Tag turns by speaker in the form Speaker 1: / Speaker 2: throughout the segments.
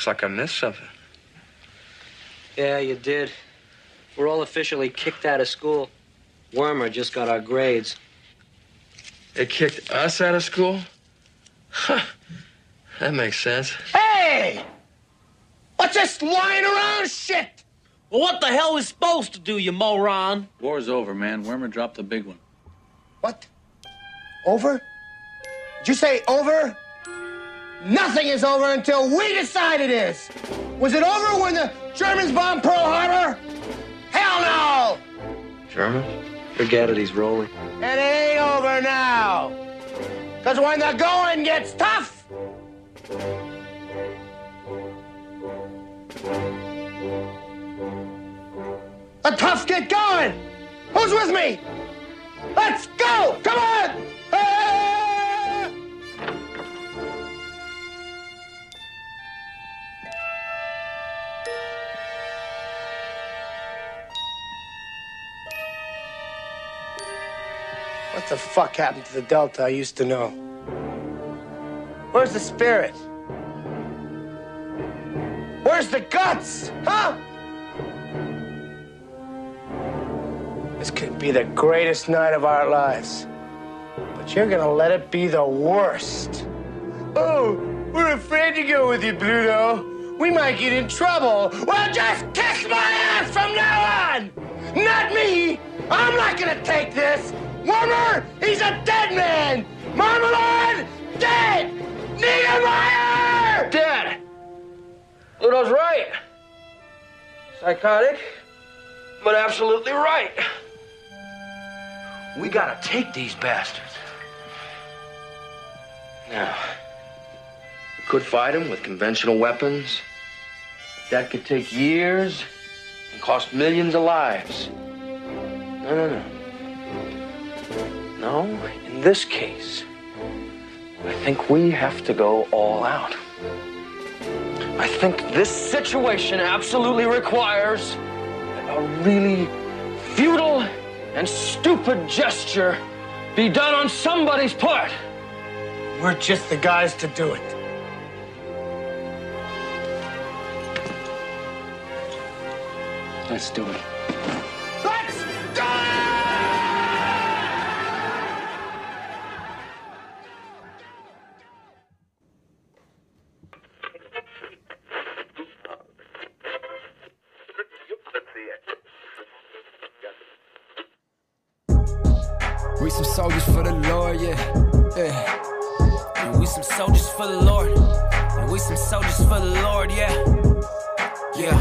Speaker 1: Looks like I missed something.
Speaker 2: Yeah, you did. We're all officially kicked out of school. Wormer just got our grades.
Speaker 1: They kicked us out of school? Huh. That makes sense.
Speaker 3: Hey! What's this lying around shit?
Speaker 4: Well, what the hell we supposed to do, you moron?
Speaker 5: War's over, man. Wormer dropped the big one.
Speaker 3: What? Over? Did you say over? Nothing is over until we decide it is. Was it over when the Germans bombed Pearl Harbor? Hell no!
Speaker 1: German?
Speaker 2: Forget it, he's rolling.
Speaker 3: And it ain't over now. Because when the going gets tough, the tough get going. Who's with me? Let's go! Come on! Ah! The fuck happened to the Delta I used to know? Where's the spirit? Where's the guts? Huh? This could be the greatest night of our lives. But you're gonna let it be the worst. Oh, we're afraid to go with you, Pluto. We might get in trouble. Well, just kiss my ass from now on! Not me! I'm not gonna take this! Wormer, he's a dead man! Marmalard, dead! Niedermeyer!
Speaker 1: Dead! Pluto's right. Psychotic, but absolutely right. We gotta take these bastards. Now, we could fight them with conventional weapons. That could take years and cost millions of lives. No, no, no. No, in this case, I think we have to go all out. I think this situation absolutely requires a really futile and stupid gesture be done on somebody's part.
Speaker 3: We're just the guys to do it.
Speaker 2: Let's do it.
Speaker 3: Let's go!
Speaker 6: We some soldiers for the Lord, yeah. Yeah. And we some soldiers for the Lord. And we some soldiers for the Lord, yeah. Yeah.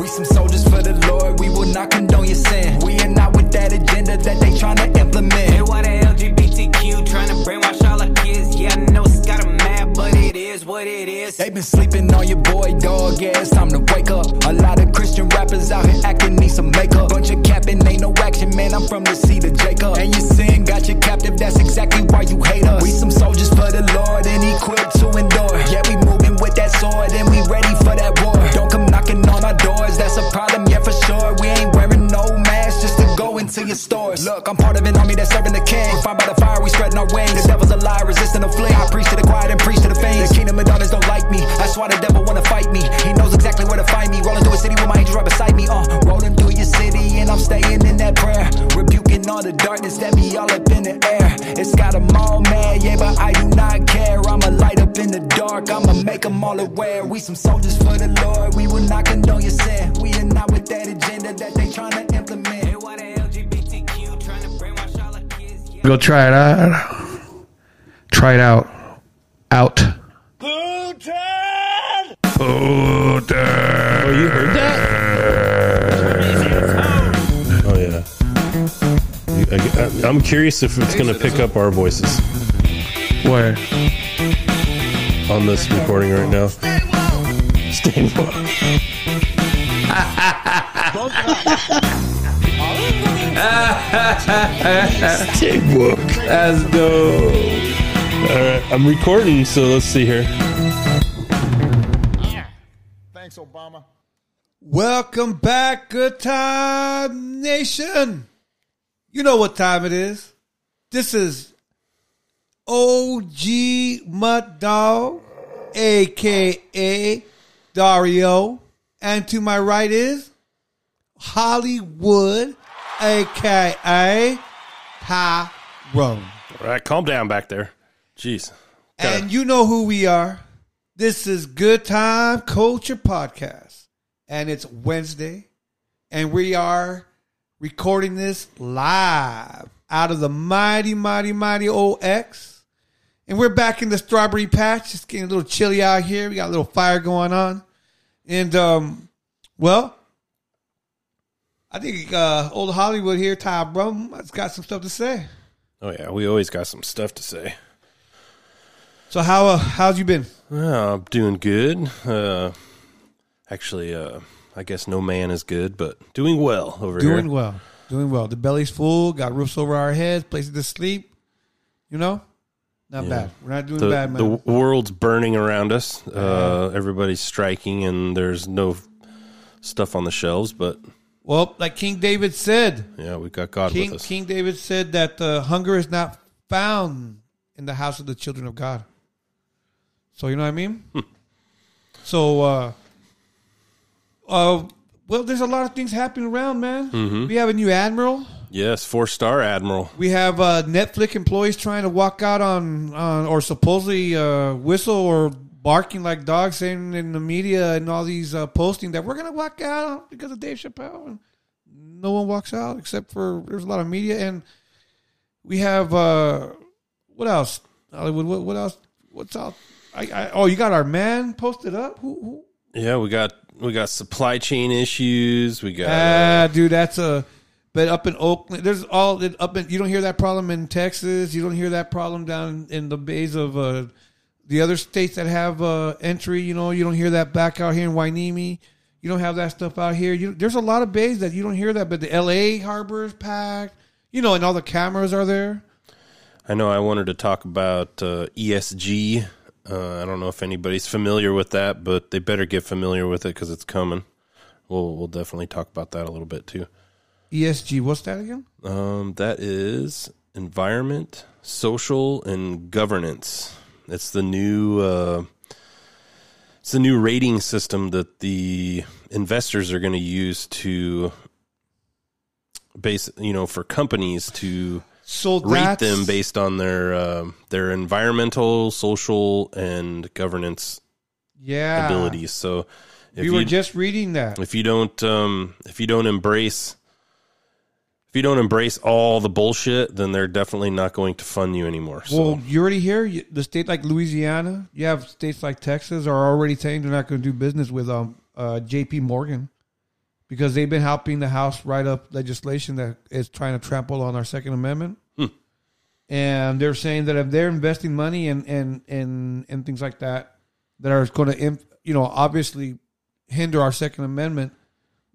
Speaker 6: We some soldiers for the Lord. We will not condone your sin. We are not with that agenda that they tryna implement.
Speaker 7: Hey, why the LGBTQ trying to brainwash is what it is.
Speaker 6: They been sleeping on your boy, dog. Yeah, it's time to wake up. A lot of Christian rappers out here acting need some makeup. Bunch of capping, ain't no action, man. I'm from the seed of Jacob. And your sin got you captive. That's exactly why you hate us. We some soldiers for the Lord and equipped to endure. Yeah, we moving with that sword and we ready for that war. Don't come knocking on our doors. That's a problem, yeah, for sure. We ain't wearing to your stores. Look, I'm part of an army that's serving the king. Fight by the fire, we spreading our wings. The devil's a lie, resisting the flame. I preach to the quiet and preach to the faint. The kingdom of darkness don't like me. That's why the devil wanna fight me. He knows exactly where to find me. Rolling through a city with my angels right beside me. Uh, rolling through your city and I'm staying in that prayer. Rebuking all the darkness that be all up in the air. It's got 'em all mad, yeah, but I do not care. I'ma light up in the dark. I'ma make 'em all aware. We some soldiers for the Lord. We will not condone your sin. We are not with that agenda that they tryna implement.
Speaker 8: Go try it out. Try it out. Out.
Speaker 9: Oh, you heard that? Oh yeah. I, am curious if it's going to pick up our voices
Speaker 8: Where?
Speaker 9: on this recording right now. Stay woke. Stay woke.
Speaker 8: Let's.
Speaker 9: All right, I'm recording, so let's see here.
Speaker 10: Thanks, Obama.
Speaker 11: Welcome back, Good Time Nation. You know what time it is. This is OG Mud Dog aka Dario. And to my right is Hollywood, aka Tyrone.
Speaker 9: All right, calm down back there. Jeez. Gotta-
Speaker 11: And you know who we are. This is Good Time Culture Podcast. And it's Wednesday. And we are recording this live out of the mighty, mighty, mighty OX. And we're back in the strawberry patch. It's getting a little chilly out here. We got a little fire going on. And, um, well, I think uh, old Hollywood here, Ty Brum, has got some stuff to say.
Speaker 9: oh yeah, we always got some stuff to say.
Speaker 11: So how uh, how's you been?
Speaker 9: Uh, I'm doing good. Uh, actually, uh, I guess no man is good, but doing well over
Speaker 11: Doing
Speaker 9: here.
Speaker 11: Doing well. Doing well. The belly's full, got roofs over our heads, places to sleep. You know? Not
Speaker 9: Yeah.
Speaker 11: bad. We're not doing
Speaker 9: the,
Speaker 11: bad, man.
Speaker 9: the world's burning around us. Uh, everybody's striking, and there's no stuff on the shelves. But
Speaker 11: well, like King David said,
Speaker 9: yeah, we got God
Speaker 11: King
Speaker 9: with us.
Speaker 11: King David said that uh, hunger is not found in the house of the children of God. So you know what I mean?
Speaker 9: Hmm.
Speaker 11: so uh uh well there's a lot of things happening around, man.
Speaker 9: Mhm.
Speaker 11: We have a new admiral.
Speaker 9: Yes, four star admiral.
Speaker 11: We have uh, Netflix employees trying to walk out on, on or supposedly uh, whistle or barking like dogs, saying in the media and all these uh, posting that we're gonna walk out because of Dave Chappelle, and no one walks out except for there's a lot of media, and we have uh, what else? Hollywood. What, what else? What's out? I, I, oh, you got our man posted up. Who? who?
Speaker 9: Yeah, we got we got supply chain issues. We got
Speaker 11: Ah, dude, that's a. But up in Oakland, there's all up in. You don't hear that problem in Texas. You don't hear that problem down in the bays of uh, the other states that have uh, entry. You know, you don't hear that back out here in Hueneme. You don't have that stuff out here. You, there's a lot of bays that you don't hear that, but the L.A. harbor is packed. You know, and all the cameras are there.
Speaker 9: I know I wanted to talk about uh, ESG. Uh, I don't know if anybody's familiar with that, but they better get familiar with it because it's coming. We'll we'll definitely talk about that a little bit too.
Speaker 11: ESG, what's that again?
Speaker 9: Um, that is environment, social, and governance. It's the new uh, it's the new rating system that the investors are going to use to base you know for companies to
Speaker 11: So
Speaker 9: rate them based on their uh, their environmental, social, and governance
Speaker 11: Yeah.
Speaker 9: abilities. So if
Speaker 11: we were
Speaker 9: you-
Speaker 11: just reading that.
Speaker 9: if you don't um, if you don't embrace if you don't embrace all the bullshit, then they're definitely not going to fund you anymore. So
Speaker 11: Well, you already hear you- the state like Louisiana. You have states like Texas are already saying they're not going to do business with um uh, J.P. Morgan because they've been helping the House write up legislation that is trying to trample on our Second Amendment.
Speaker 9: Hmm.
Speaker 11: And they're saying that if they're investing money in in in, in things like that that are going to you know obviously hinder our Second Amendment,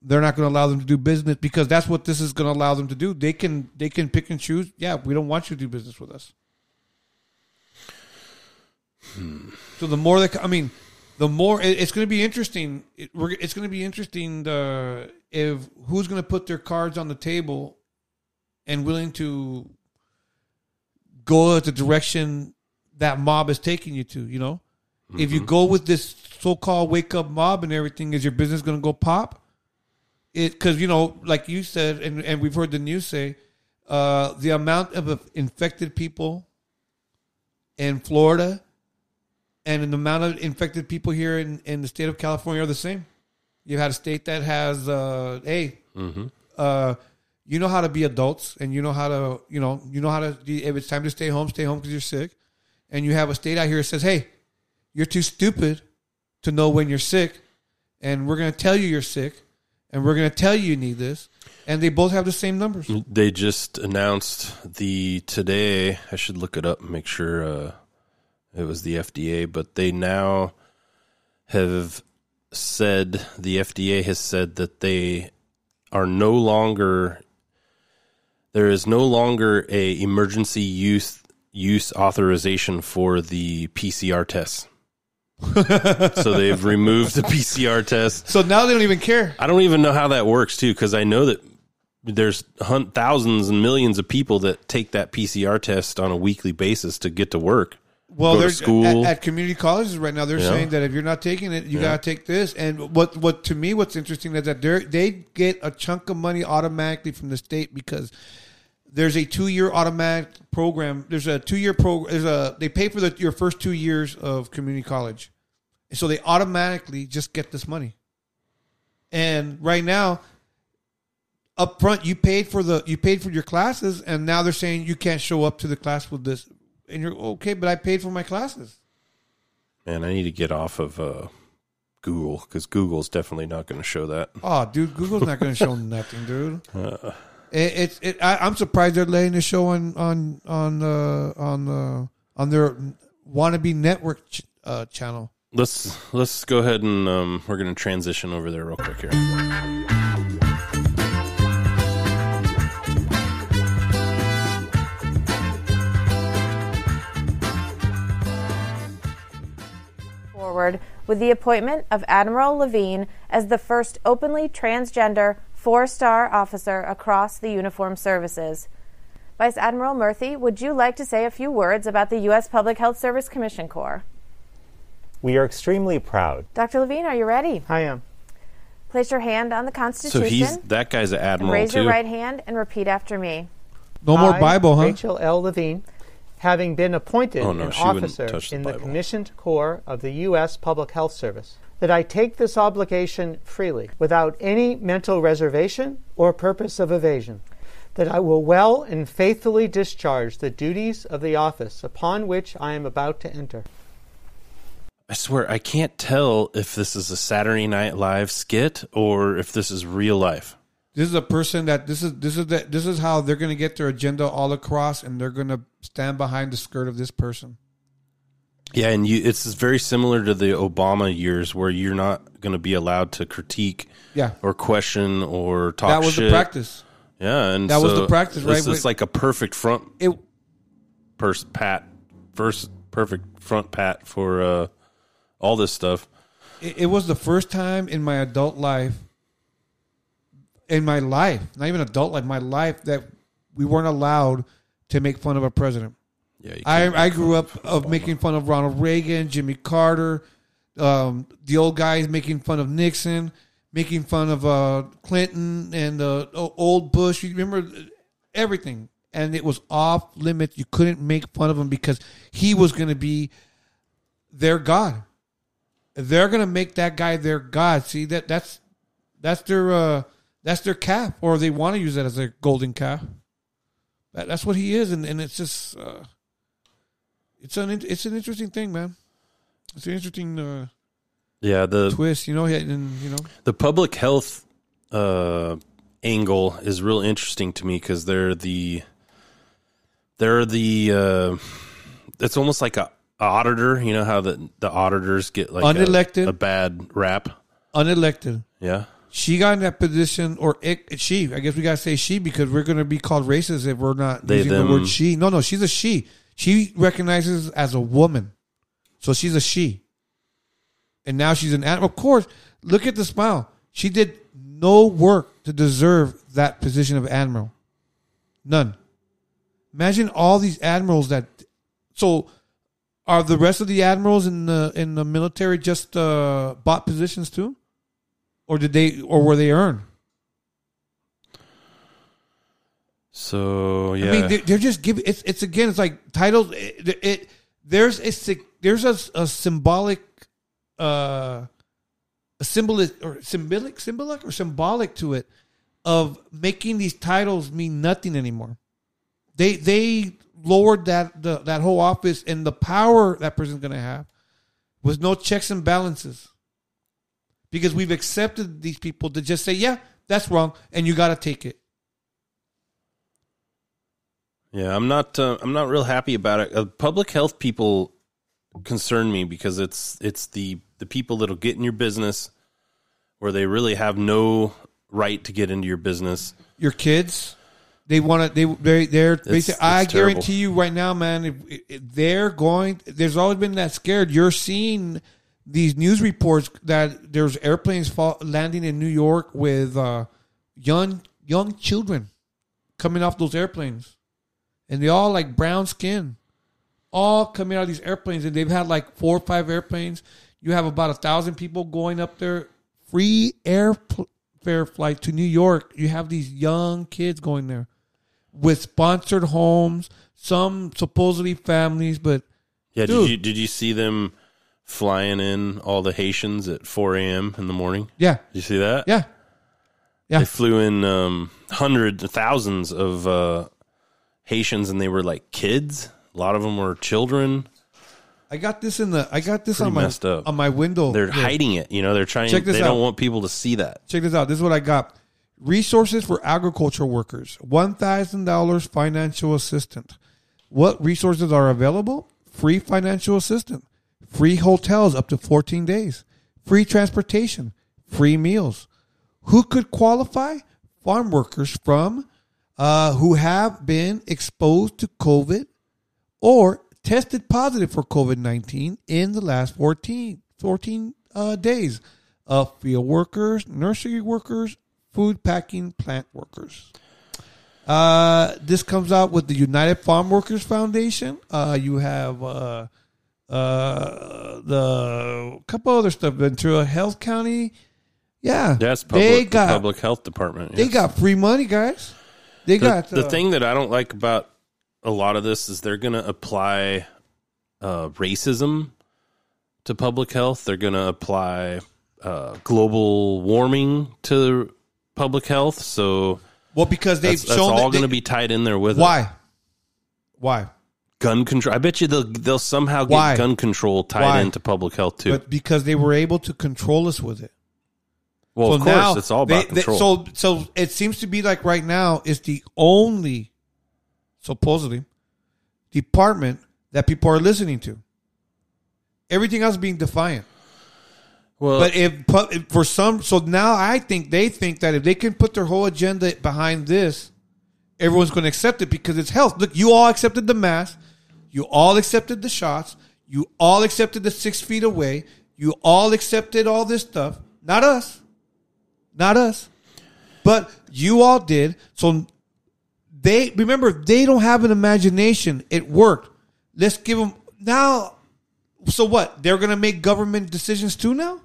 Speaker 11: they're not going to allow them to do business because that's what this is going to allow them to do. They can they can pick and choose. Yeah, we don't want you to do business with us. So the more that I mean, the more it, it's going to be interesting. It, we're, it's going to be interesting uh, if who's going to put their cards on the table and willing to go at the direction that mob is taking you to. You know, if you go with this so-called wake up mob and everything, is your business going to go pop? It because you know, like you said, and and we've heard the news say, uh, the amount of infected people in Florida and the amount of infected people here in, in the state of California are the same. You had a state that has, uh, hey,
Speaker 9: Mhm.
Speaker 11: uh, you know how to be adults, and you know how to, you know, you know how to. If it's time to stay home, stay home because you're sick. And you have a state out here that says, hey, you're too stupid to know when you're sick, and we're going to tell you you're sick, and we're going to tell you you need this. And they both have the same numbers.
Speaker 9: They just announced the today. I should look it up and make sure uh, it was the FDA, but they now have said the FDA has said that they are no longer there is no longer a emergency use use authorization for the PCR tests. so they've removed the PCR test.
Speaker 11: So now they don't even care.
Speaker 9: I don't even know how that works too, because I know that there's thousands and millions of people that take that PCR test on a weekly basis to get to work.
Speaker 11: Well,
Speaker 9: school.
Speaker 11: At, at community colleges right now. They're
Speaker 9: Yeah.
Speaker 11: saying that if you're not taking it, you
Speaker 9: Yeah.
Speaker 11: gotta take this. And what what to me, what's interesting is that they they get a chunk of money automatically from the state because there's a two year automatic program. There's a two year program. There's a they pay for the, your first two years of community college, and so they automatically just get this money. And right now, up front, you paid for the you paid for your classes, and now they're saying you can't show up to the class with this, and you're okay, but I paid for my classes.
Speaker 9: Man, I need to get off of uh, Google because Google's definitely not going to show that.
Speaker 11: Oh, dude, Google's not going to show nothing, dude.
Speaker 9: Uh,
Speaker 11: it's it. I, I'm surprised they're laying the show on on on uh, on uh, on their wannabe network ch- uh, channel.
Speaker 9: let's let's go ahead and um, we're going to transition over there real quick here.
Speaker 12: forward with the appointment of Admiral Levine as the first openly transgender four star officer across the uniformed services. Vice Admiral Murthy, would you like to say a few words about the U.S. Public Health Service Commission Corps?
Speaker 13: We are extremely proud.
Speaker 12: Dr. Levine, are you ready?
Speaker 13: I am.
Speaker 12: Place your hand on the Constitution.
Speaker 9: So he's that guy's an admiral
Speaker 12: raise
Speaker 9: too.
Speaker 12: your right hand and repeat after me.
Speaker 11: No more
Speaker 13: I,
Speaker 11: Bible, huh?
Speaker 13: Rachel L. Levine, having been appointed
Speaker 9: Oh, no,
Speaker 13: an officer
Speaker 9: touch the
Speaker 13: in the commissioned corps of the U.S. Public Health Service, that I take this obligation freely, without any mental reservation or purpose of evasion, that I will well and faithfully discharge the duties of the office upon which I am about to enter.
Speaker 9: I swear I can't tell if this is a Saturday Night Live skit or if this is real life.
Speaker 11: This is a person that this is this is the, this is how they're going to get their agenda all across, and they're going to stand behind the skirt of this person.
Speaker 9: Yeah, and you it's very similar to the Obama years where you're not going to be allowed to critique
Speaker 11: Yeah.
Speaker 9: or question or talk
Speaker 11: That was the
Speaker 9: shit.
Speaker 11: practice.
Speaker 9: Yeah, and
Speaker 11: That was the practice, right?
Speaker 9: Is like a perfect front
Speaker 11: It
Speaker 9: pers- pat first perfect front pat for uh all this stuff.
Speaker 11: it, it was the first time in my adult life, in my life, not even adult life, my life that we weren't allowed to make fun of a president.
Speaker 9: Yeah,
Speaker 11: I I grew up of making fun of Ronald Reagan, Jimmy Carter, um, the old guys making fun of Nixon, making fun of uh, Clinton and uh, old Bush. You remember everything, and it was off limits. You couldn't make fun of him because he was going to be their god. They're going to make that guy their god. See that that's that's their uh, that's their calf, or they want to use that as their golden calf. That, that's what he is, and, and it's just uh, it's an it's an interesting thing, man. It's an interesting uh,
Speaker 9: Yeah, the
Speaker 11: twist, you know. And you know,
Speaker 9: the public health uh, angle is real interesting to me because they're the they're the uh, it's almost like a, a auditor. You know how the the auditors get like a-
Speaker 11: Unelected.
Speaker 9: a, bad rap.
Speaker 11: unelected.
Speaker 9: Yeah,
Speaker 11: She got in that position, or it, she. I guess we gotta say she because we're gonna be called racist if we're not
Speaker 9: They,
Speaker 11: using
Speaker 9: them.
Speaker 11: the word she. No, no, she's a she. She recognizes as a woman, so she's a she. And now she's an animal. Of course, look at the smile. She did no work to deserve that position of admiral. None. Imagine all these admirals that. So, are the rest of the admirals in the in the military just uh, bought positions too, or did they or were they earned?
Speaker 9: So yeah.
Speaker 11: I mean, they're, they're just giving. It's it's again. It's like titles. It, it there's a there's a, a symbolic, uh, a symbolic or symbolic symbolic or symbolic to it of making these titles mean nothing anymore. They they lowered that the, that whole office and the power that person's going to have with no checks and balances because we've accepted these people to just say yeah that's wrong and you got to take it.
Speaker 9: Yeah, I'm not. Uh, I'm not real happy about it. Uh, public health people concern me because it's it's the the people that'll get in your business where they really have no right to get into your business.
Speaker 11: your kids they want to they they they're basically,
Speaker 9: it's
Speaker 11: i
Speaker 9: terrible.
Speaker 11: guarantee you right now man if, if they're going there's always been that scared you're seeing these news reports that there's airplanes fall, landing in new york with uh, young young children coming off those airplanes and they all like brown skin all coming out of these airplanes, and they've had like four or five airplanes. You have about a thousand people going up there, free airfare flight to New York. You have these young kids going there with sponsored homes, some supposedly families, but
Speaker 9: Yeah,
Speaker 11: Dude.
Speaker 9: did you did you see them flying in all the Haitians at 4 a.m. in the morning?
Speaker 11: Yeah.
Speaker 9: Did you see that?
Speaker 11: Yeah. Yeah.
Speaker 9: They flew in um, hundreds, thousands of uh, Haitians, and they were like kids. A lot of them were children.
Speaker 11: I got this in the I got this
Speaker 9: Pretty
Speaker 11: on my
Speaker 9: messed up.
Speaker 11: on my window.
Speaker 9: They're
Speaker 11: here.
Speaker 9: hiding it. You know, they're trying.
Speaker 11: Check this
Speaker 9: they
Speaker 11: out.
Speaker 9: don't want people to see that.
Speaker 11: Check this out. This is what I got. Resources for agriculture workers. One thousand dollars financial assistance. What resources are available? Free financial assistance. Free hotels up to fourteen days. Free transportation. Free meals. Who could qualify? Farm workers from uh, who have been exposed to COVID or tested positive for COVID 19 in the last 14, 14 uh, days. Uh, field workers, nursery workers, food packing plant workers. Uh, this comes out with the United Farm Workers Foundation. Uh, you have uh, uh, the couple other stuff, Ventura Health County. Yeah,
Speaker 9: That's
Speaker 11: they
Speaker 9: public, the public health department.
Speaker 11: they got free money, guys. They
Speaker 9: the,
Speaker 11: got
Speaker 9: the
Speaker 11: uh,
Speaker 9: thing that I don't like about a lot of this is they're going to apply uh, racism to public health. They're going to apply uh, global warming to public health. So,
Speaker 11: Well, because they've
Speaker 9: that's, that's
Speaker 11: shown that
Speaker 9: all going to be tied in there with it.
Speaker 11: Why? Why?
Speaker 9: gun control. I bet you they'll they'll somehow get
Speaker 11: Why?
Speaker 9: gun control tied
Speaker 11: Why?
Speaker 9: into public health too.
Speaker 11: But because they were able to control us with it.
Speaker 9: Well, of course, it's all about
Speaker 11: they- they-
Speaker 9: control.
Speaker 11: so, so it seems to be like right now is the only, supposedly, department that people are listening to. Everything else being defiant.
Speaker 9: well,
Speaker 11: But if, if for some, so now I think they think that if they can put their whole agenda behind this, everyone's going to accept it because it's health. Look, you all accepted the mask, you all accepted the shots, you all accepted the six feet away, you all accepted all this stuff. Not us, not us, but you all did. So they remember they don't have an imagination. It worked. Let's give them now. So what? They're gonna make government decisions too now.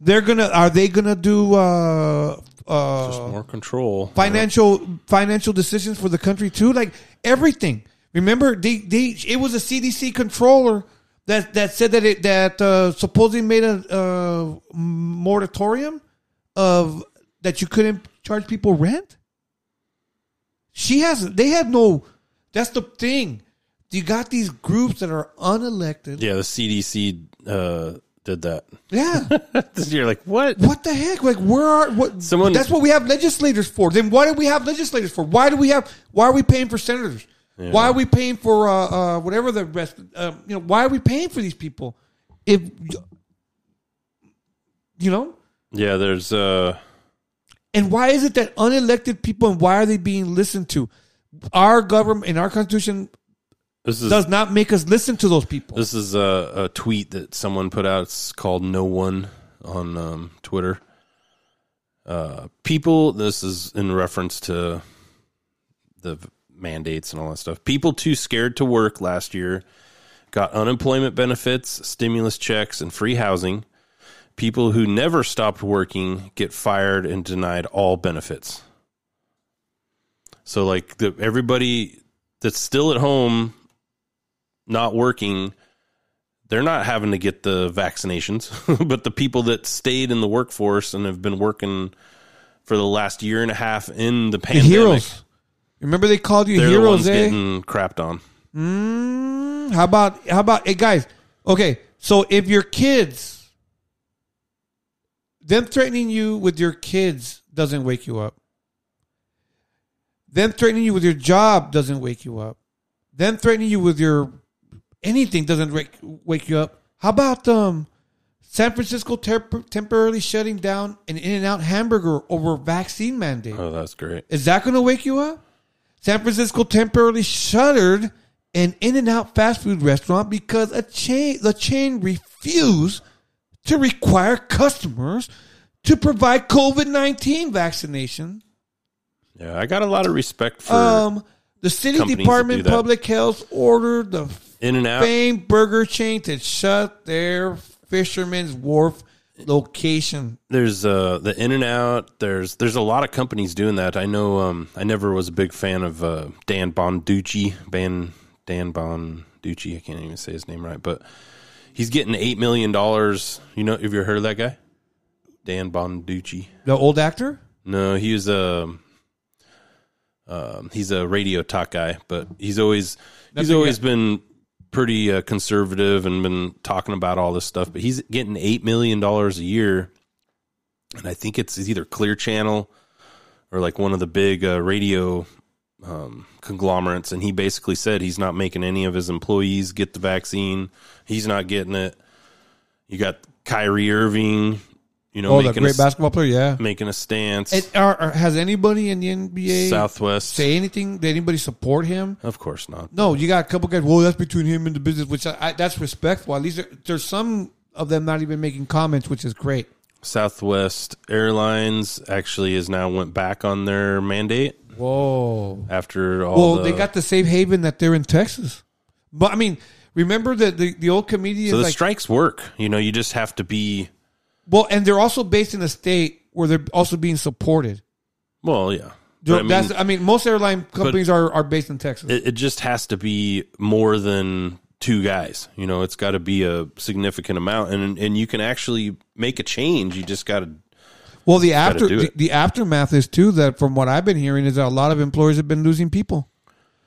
Speaker 11: They're gonna. Are they gonna do uh, uh,
Speaker 9: just more control.
Speaker 11: financial financial decisions for the country too? Like everything. Remember, they, they it was a CDC controller that that said that it that uh, supposedly made a uh, moratorium of that you couldn't charge people rent. She hasn't. They had no. That's the thing. You got these groups that are unelected.
Speaker 9: Yeah, the CDC uh, did that.
Speaker 11: Yeah.
Speaker 9: You're like, what?
Speaker 11: What the heck? Like, where are what?
Speaker 9: Someone-
Speaker 11: That's what we have legislators for. Then why do we have legislators for? Why do we have? Why are we paying for senators?
Speaker 9: Yeah.
Speaker 11: Why are we paying for uh, uh, whatever the rest? Uh, you know, why are we paying for these people? If you know,
Speaker 9: Yeah, there's uh,
Speaker 11: and why is it that unelected people and why are they being listened to? Our government and our constitution
Speaker 9: this is
Speaker 11: does not make us listen to those people.
Speaker 9: This is a, a tweet that someone put out. It's called "No One" on um, Twitter. Uh, people, this is in reference to the mandates and all that stuff. People too scared to work last year got unemployment benefits, stimulus checks, and free housing. People who never stopped working get fired and denied all benefits. So, like the, everybody that's still at home, not working, they're not having to get the vaccinations, but the people that stayed in the workforce and have been working for the last year and a half in the
Speaker 11: The
Speaker 9: pandemic,
Speaker 11: heroes. Remember they called you
Speaker 9: they're the
Speaker 11: heroes,
Speaker 9: ones
Speaker 11: eh?
Speaker 9: getting crapped on.
Speaker 11: Mm, how about how about hey guys? Okay, so if your kids, them threatening you with your kids doesn't wake you up. Them threatening you with your job doesn't wake you up. Them threatening you with your anything doesn't wake, wake you up. How about um, San Francisco temp- temporarily shutting down an In-N-Out hamburger over vaccine mandate?
Speaker 9: Oh, that's great.
Speaker 11: Is that going to wake you up? San Francisco temporarily shuttered an In-N-Out fast food restaurant because a chain the chain refused to require customers to provide COVID nineteen vaccination.
Speaker 9: Yeah, I got a lot of respect for.
Speaker 11: Um, the city department public health ordered the
Speaker 9: In and out.
Speaker 11: famed burger chain to shut their Fisherman's Wharf location.
Speaker 9: There's uh the In and Out. There's there's a lot of companies doing that. I know. Um, I never was a big fan of uh, Dan Bonducci. Ban Dan Bonducci. I can't even say his name right, but he's getting eight million dollars. You know, have you heard of that guy? Dan Bonducci.
Speaker 11: The old actor?
Speaker 9: No, he was a. Um, he's a radio talk guy, but he's always
Speaker 11: That's
Speaker 9: he's always been pretty uh, conservative and been talking about all this stuff. But he's getting eight million dollars a year, and I think it's either Clear Channel or like one of the big uh, radio um, conglomerates. And he basically said he's not making any of his employees get the vaccine. He's not getting it. You got Kyrie Irving, you know,
Speaker 11: oh,
Speaker 9: making
Speaker 11: great
Speaker 9: a,
Speaker 11: basketball player. Yeah.
Speaker 9: making a stance.
Speaker 11: It, are, are- has anybody in the NBA
Speaker 9: Southwest.
Speaker 11: say anything? Did anybody support him?
Speaker 9: Of course not.
Speaker 11: No, you got a couple guys. Well, that's between him and the business, which I, I, that's respectful. At least there, there's some of them not even making comments, which is great.
Speaker 9: Southwest Airlines actually has now went back on their mandate
Speaker 11: Whoa.
Speaker 9: after all.
Speaker 11: Well,
Speaker 9: the,
Speaker 11: they got the safe haven that they're in Texas. But I mean, remember that the, the old comedian
Speaker 9: so the
Speaker 11: like
Speaker 9: strikes work. You know, you just have to be.
Speaker 11: well, and they're also based in a state where they're also being supported.
Speaker 9: Well, yeah. But I mean,
Speaker 11: that's I mean, most airline companies are, are based in Texas.
Speaker 9: it, it just has to be more than two guys. You know, it's got to be a significant amount, and and you can actually make a change. You just got to.
Speaker 11: Well, the after the, the aftermath is too that from what I've been hearing is that a lot of employers have been losing people.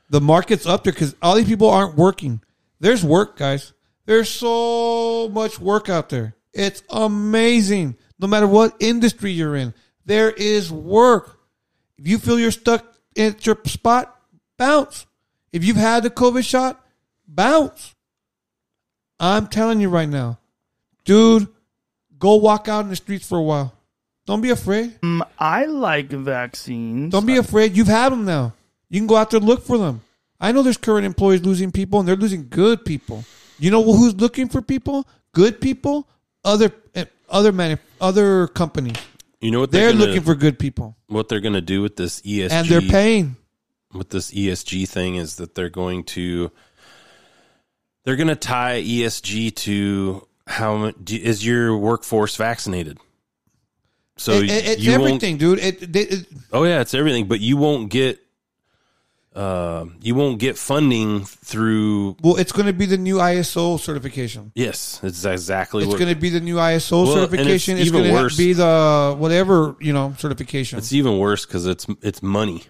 Speaker 11: The market's up there because all these people aren't working. There's work, guys. There's so much work out there. It's amazing. No matter what industry you're in, there is work. If you feel you're stuck at your spot, bounce. If you've had the COVID shot, bounce. I'm telling you right now, dude, go walk out in the streets for a while. Don't be afraid.
Speaker 14: Um, I like vaccines.
Speaker 11: Don't be afraid. You've had them now. You can go out there and look for them. I know there's current employees losing people, and they're losing good people. You know who's looking for people? Good people. Other eh, other man, other companies.
Speaker 9: You know what
Speaker 11: They're
Speaker 9: gonna-
Speaker 11: looking for good people,
Speaker 9: What they're going to do with this ESG
Speaker 11: and they're paying.
Speaker 9: with this ESG thing is that they're going to they're going to tie ESG to how mu- do- is your workforce vaccinated. So
Speaker 11: It- it- it's everything, dude. It,
Speaker 9: Oh yeah, it's everything, but you won't get uh, you won't get funding through.
Speaker 11: well, it's going to be the new ISO certification.
Speaker 9: Yes, it's exactly
Speaker 11: It's going to be the new ISO
Speaker 9: Well, and it's
Speaker 11: certification. It's, going to be the whatever you know certification.
Speaker 9: It's even worse because it's it's money.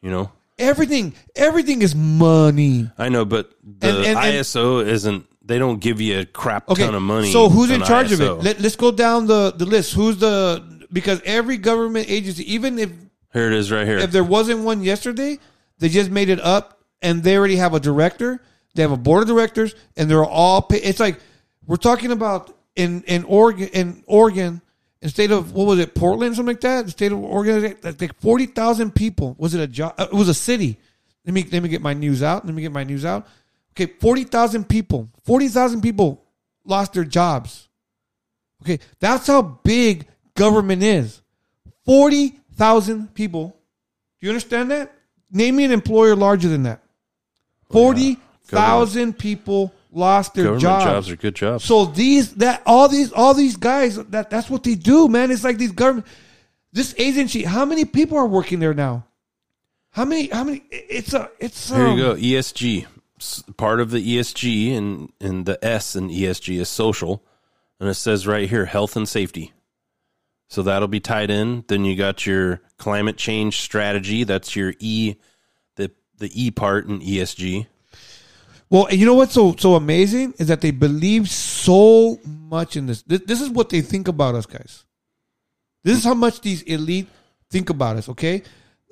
Speaker 9: You know,
Speaker 11: everything. Everything is money.
Speaker 9: I know, but the
Speaker 11: And- and- and-
Speaker 9: ISO isn't. They don't give you a crap
Speaker 11: Okay,
Speaker 9: ton of money.
Speaker 11: So who's in charge of it? Let, let's go down the, the list. Who's the because every government agency, even if
Speaker 9: Here it is, right here.
Speaker 11: if there wasn't one yesterday, they just made it up, and they already have a director. They have a board of directors, and they're all. Pay, it's like we're talking about in in Oregon, in Oregon, in state of what was it, Portland, something like that. The state of Oregon, like forty thousand people. Was it a job? Uh, it was a city. Let me let me get my news out. Let me get my news out. Okay, forty thousand people. Forty thousand people lost their jobs. Okay, that's how big government is. Forty thousand people. Do you understand that? Name me an employer larger than that. Forty thousand people lost their
Speaker 9: Government
Speaker 11: jobs.
Speaker 9: jobs are good jobs.
Speaker 11: So these that all these all these guys that that's what they do, man. It's like these government this agency. How many people are working there now? How many? How many? It's a it's
Speaker 9: Here
Speaker 11: um,
Speaker 9: you go. ESG. Part of the ESG and and the S in ESG is social, and it says right here health and safety. So that'll be tied in. Then you got your climate change strategy. That's your E, the the E part in ESG.
Speaker 11: Well, you know what's so so amazing is that they believe so much in this. This, this is what they think about us, guys. This is how much these elite think about us. Okay,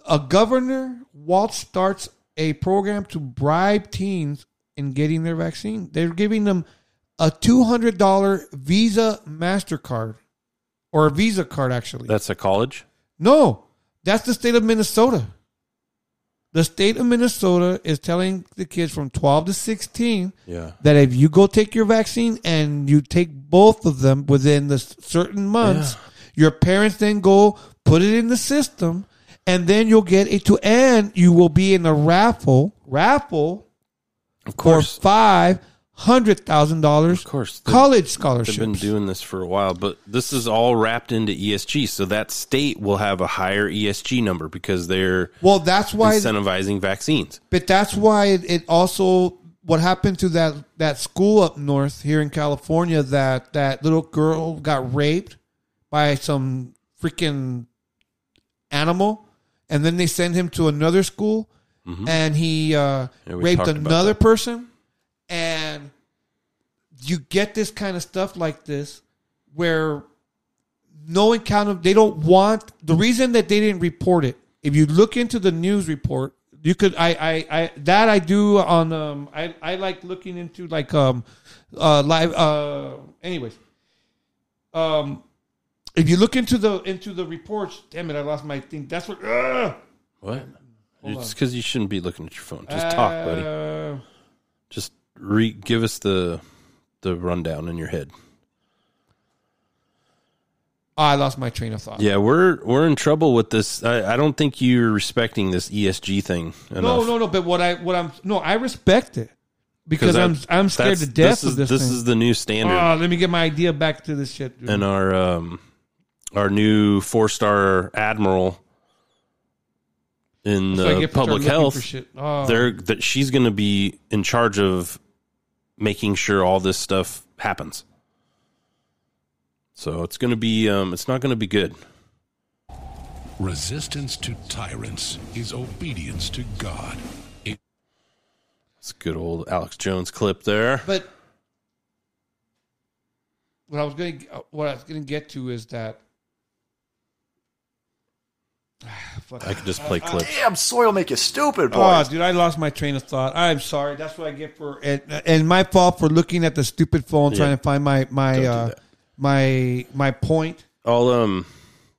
Speaker 11: a governor Walz starts a program to bribe teens in getting their vaccine. They're giving them a two hundred dollar Visa Mastercard or a Visa card, actually.
Speaker 9: That's a college.
Speaker 11: No, that's the state of Minnesota. The state of Minnesota is telling the kids from 12 to 16
Speaker 9: Yeah.
Speaker 11: that if you go take your vaccine and you take both of them within the certain months, your parents then go put it in the system and then you'll get a to and you will be in a raffle raffle
Speaker 9: Of course.
Speaker 11: for five hundred thousand dollars. Of
Speaker 9: course,
Speaker 11: college scholarships.
Speaker 9: They've been doing this for a while, but this is all wrapped into ESG. So that state will have a higher ESG number because they're
Speaker 11: Well, that's why-
Speaker 9: incentivizing vaccines.
Speaker 11: But that's why it, it also what happened to that that school up north here in California that that little girl got raped by some freaking animal, and then they send him to another school, and he uh,
Speaker 9: Yeah,
Speaker 11: raped another person, and you get this kind of stuff like this where no account they don't want the reason that they didn't report it if you look into the news report you could i i, I that i do on um i i like looking into like um uh live uh anyways um if you look into the into the reports damn it i lost my thing that's what uh,
Speaker 9: What?
Speaker 11: Hold
Speaker 9: It's because you shouldn't be looking at your phone. Just talk, buddy. Re- give us the the rundown in your head.
Speaker 11: i lost my train of thought
Speaker 9: Yeah, we're we're in trouble with this. I, I don't think you're respecting this ESG thing enough.
Speaker 11: no no no but what i what i'm no i respect it because i'm i'm scared to death
Speaker 9: This is
Speaker 11: of this
Speaker 9: this
Speaker 11: thing.
Speaker 9: is the new standard.
Speaker 11: Ah, let me get my idea back to this shit dude.
Speaker 9: and our um our new four star admiral in
Speaker 11: That's what
Speaker 9: the
Speaker 11: get for start
Speaker 9: public health.
Speaker 11: Oh.
Speaker 9: they're that she's going to be in charge of making sure all this stuff happens so it's going to be um it's not going to be good
Speaker 15: Resistance to tyrants is obedience to God. It-
Speaker 9: it's a good old alex jones clip there
Speaker 11: But what I was going to what I was going to get to is that Fuck.
Speaker 9: i could just play clips
Speaker 16: Damn, soil make you stupid,
Speaker 11: Oh,
Speaker 16: boys.
Speaker 11: dude, I lost my train of thought. I'm sorry. That's what I get for and, and my fault for looking at the stupid phone
Speaker 9: Yeah.
Speaker 11: trying to find my my
Speaker 9: Don't
Speaker 11: uh, my my point.
Speaker 9: I'll um,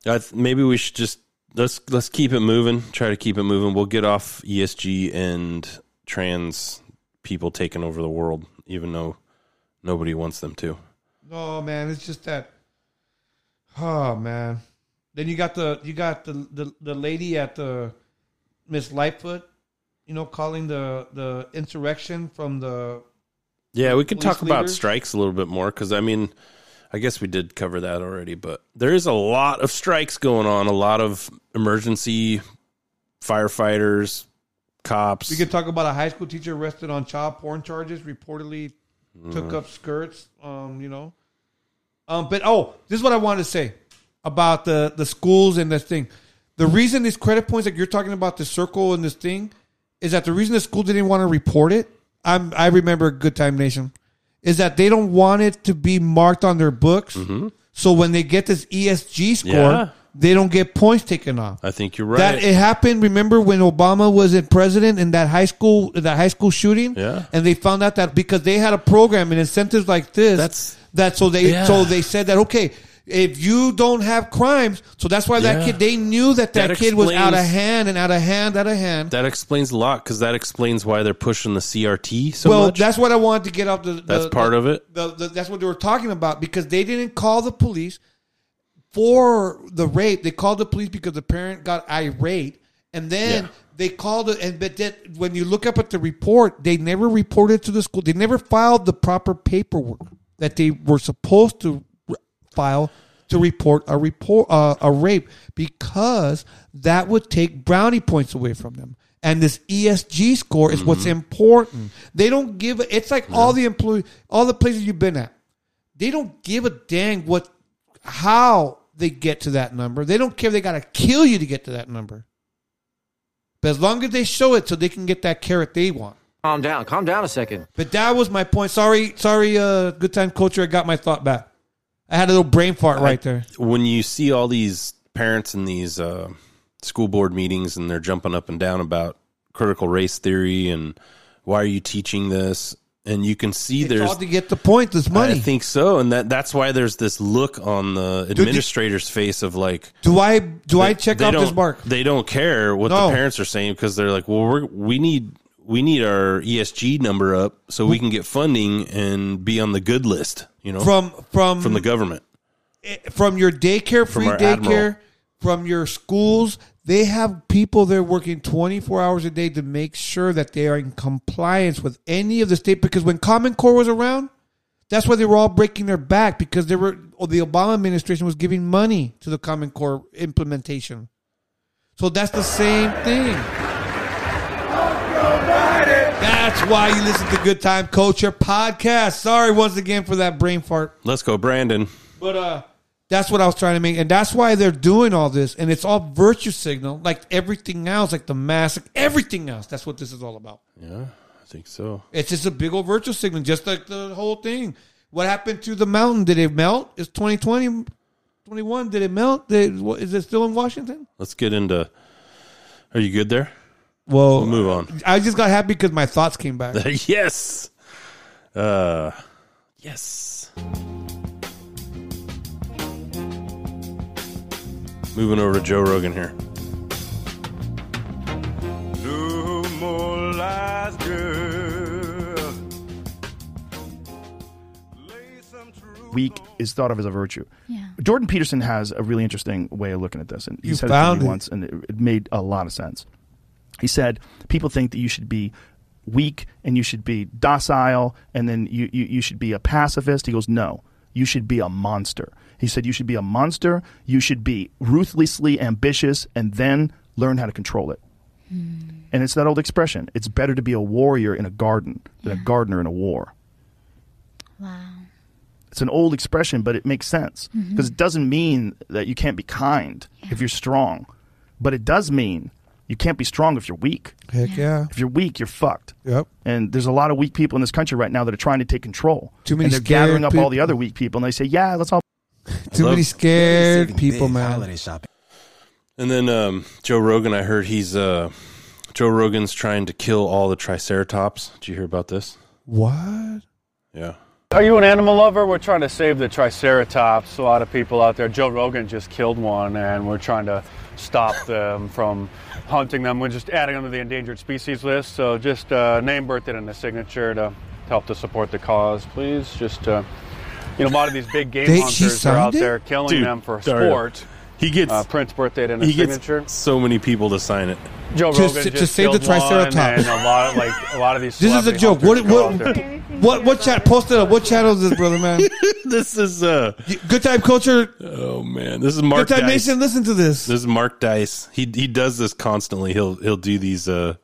Speaker 9: I th- maybe we should just let's let's keep it moving. Try to keep it moving. We'll get off ESG and trans people taking over the world, even though nobody wants them to.
Speaker 11: Oh man, it's just that. Oh man. Then you got the you got the the, the lady at the Miss Lightfoot, you know, calling the the insurrection from the
Speaker 9: Yeah, we could talk about strikes a little bit more because I mean, I guess we did cover that already, but there is a lot of strikes going on. A lot of emergency firefighters, cops.
Speaker 11: We could talk about a high school teacher arrested on child porn charges, reportedly took
Speaker 9: Mm.
Speaker 11: up skirts. Um, you know. Um, but oh, this is what I wanted to say about the the schools and this thing. The reason these credit points, like you're talking about the circle and this thing, is that the reason the school didn't want to report it. I'm I remember Good Time Nation, is that they don't want it to be marked on their books. So when they get this ESG score,
Speaker 9: Mm-hmm. Yeah.
Speaker 11: they don't get points taken off.
Speaker 9: I think you're right.
Speaker 11: That it happened. Remember when Obama was in president in that high school, that high school shooting?
Speaker 9: Yeah.
Speaker 11: And they found out that because they had a program and incentives like this,
Speaker 9: That's-
Speaker 11: that so they
Speaker 9: Yeah.
Speaker 11: so they said that okay, if you don't have crimes, so that's why that
Speaker 9: Yeah.
Speaker 11: kid they knew that that,
Speaker 9: That
Speaker 11: kid was out of
Speaker 9: explains-
Speaker 11: hand and out of hand, out of hand.
Speaker 9: that explains a lot because that explains why they're pushing the CRT so
Speaker 11: well,
Speaker 9: much.
Speaker 11: that's what I wanted to get off the. the
Speaker 9: That's part
Speaker 11: the-
Speaker 9: of it.
Speaker 11: The, the, that's what they were talking about because they didn't call the police for the rape. They called the police because the parent got irate, and then
Speaker 9: Yeah.
Speaker 11: they called it. And but that when you look up at the report, they never reported to the school. They never filed the proper paperwork that they were supposed to file to report a report uh, a rape because that would take brownie points away from them. And this ESG score is what's important. They don't give. a- It's like all the employee, all the places you've been at. They don't give a dang what, how they get to that number. They don't care. if They got to kill you to get to that number. But as long as they show it, so they can get that carrot they want.
Speaker 2: Calm down. Calm down a second.
Speaker 11: But that was my point. Sorry, sorry, uh, good time culture. I got my thought back. I had a little brain fart right there.
Speaker 9: when you see all these parents in these uh, school board meetings and they're jumping up and down about critical race theory and why are you teaching this and you can see
Speaker 11: It's
Speaker 9: there's
Speaker 11: all to get the point. This money.
Speaker 9: I think so and that that's why there's this look on the administrator's face of like
Speaker 11: do I do I check
Speaker 9: they
Speaker 11: off this mark?
Speaker 9: They don't care what
Speaker 11: No.
Speaker 9: the parents are saying because they're like, well, we're, we need we need our ESG number up so we can get funding and be on the good list. You know,
Speaker 11: From from
Speaker 9: from the government.
Speaker 11: Eh, from your daycare, free daycare,
Speaker 9: Admiral.
Speaker 11: from your schools. They have people there working 24 hours a day to make sure that they are in compliance with any of the state. Because when Common Core was around, that's why they were all breaking their back because they were or the Obama administration was giving money to the Common Core implementation. So that's the same thing. That's why you listen to Good Time Culture podcast. Sorry once again for that brain fart.
Speaker 9: Let's go, Brandon.
Speaker 11: But uh that's what I was trying to make, and that's why they're doing all this, and it's all virtue signal, like everything else, like the mask, like everything else. That's what this is all about.
Speaker 9: Yeah, I think so.
Speaker 11: It's just a big old virtue signal, just like the whole thing. What happened to the mountain? Did it melt? It's 2020, 21. Did it melt? Did, is it still in Washington?
Speaker 9: Let's get into. Are you good there?
Speaker 11: Well,
Speaker 9: We'll move on.
Speaker 11: I just got happy because my thoughts came back.
Speaker 9: yes. Uh, yes. Moving over to Joe Rogan here.
Speaker 16: No more lies, girl.
Speaker 17: weak is thought of as a virtue.
Speaker 18: Yeah.
Speaker 17: Jordan Peterson has a really interesting way of looking at this, and he
Speaker 11: You
Speaker 17: said it to
Speaker 11: found
Speaker 17: me
Speaker 11: it.
Speaker 17: once, and it, it made a lot of sense. He said people think that you should be weak and you should be docile, and then you, you, you should be a pacifist. He goes, no, you should be a monster. He said you should be a monster. You should be ruthlessly ambitious, and then learn how to control it. Hmm. And it's that old expression: it's better to be a warrior in a garden than a gardener in a war.
Speaker 18: Wow.
Speaker 17: It's an old expression, but it makes sense
Speaker 18: mm-hmm.
Speaker 17: because it doesn't mean that you can't be kind if you're strong, but it does mean you can't be strong if you're weak.
Speaker 11: Heck yeah.
Speaker 17: If you're weak, you're fucked.
Speaker 11: Yep.
Speaker 17: And there's a lot of weak people in this country right now that are trying to take control.
Speaker 11: Too many
Speaker 17: and they're
Speaker 11: scared
Speaker 17: gathering up all the other weak people, and they say, "Yeah, let's all."
Speaker 11: Too many scared people, man. Holiday shopping.
Speaker 9: And then um, Joe Rogan, I heard he's uh, Joe Rogan's trying to kill all the Triceratops. Did you hear about this?
Speaker 11: What?
Speaker 9: Yeah.
Speaker 5: Are you an animal lover? We're trying to save the Triceratops. A lot of people out there. Joe Rogan just killed one, and we're trying to stop them from hunting them. We're just adding them to the endangered species list. So just uh, name, birth, date, and a signature to help to support the cause, please. Just uh, you know, a lot of these big game
Speaker 9: They-
Speaker 5: hunters are out
Speaker 9: it?
Speaker 5: there killing
Speaker 9: Dude,
Speaker 5: them for
Speaker 9: Dario,
Speaker 5: sport.
Speaker 9: He gets
Speaker 5: uh, Prince birth date and a
Speaker 9: he gets
Speaker 5: signature.
Speaker 9: so many people to sign it.
Speaker 5: Joe
Speaker 11: Just-
Speaker 5: Rogan
Speaker 11: to
Speaker 5: just
Speaker 11: save the Triceratops.
Speaker 5: and a lot of like a lot of these.
Speaker 11: This is a joke. What
Speaker 5: hunters go out
Speaker 11: what what what chat? Post it up. What channel is this, brother man?
Speaker 9: this is uh
Speaker 11: Good Time Culture.
Speaker 9: Oh man, this is Mark
Speaker 11: Good Time
Speaker 9: Dice.
Speaker 11: Nation. Listen to this.
Speaker 9: This is Mark Dice. He he does this constantly. He'll he'll do these uh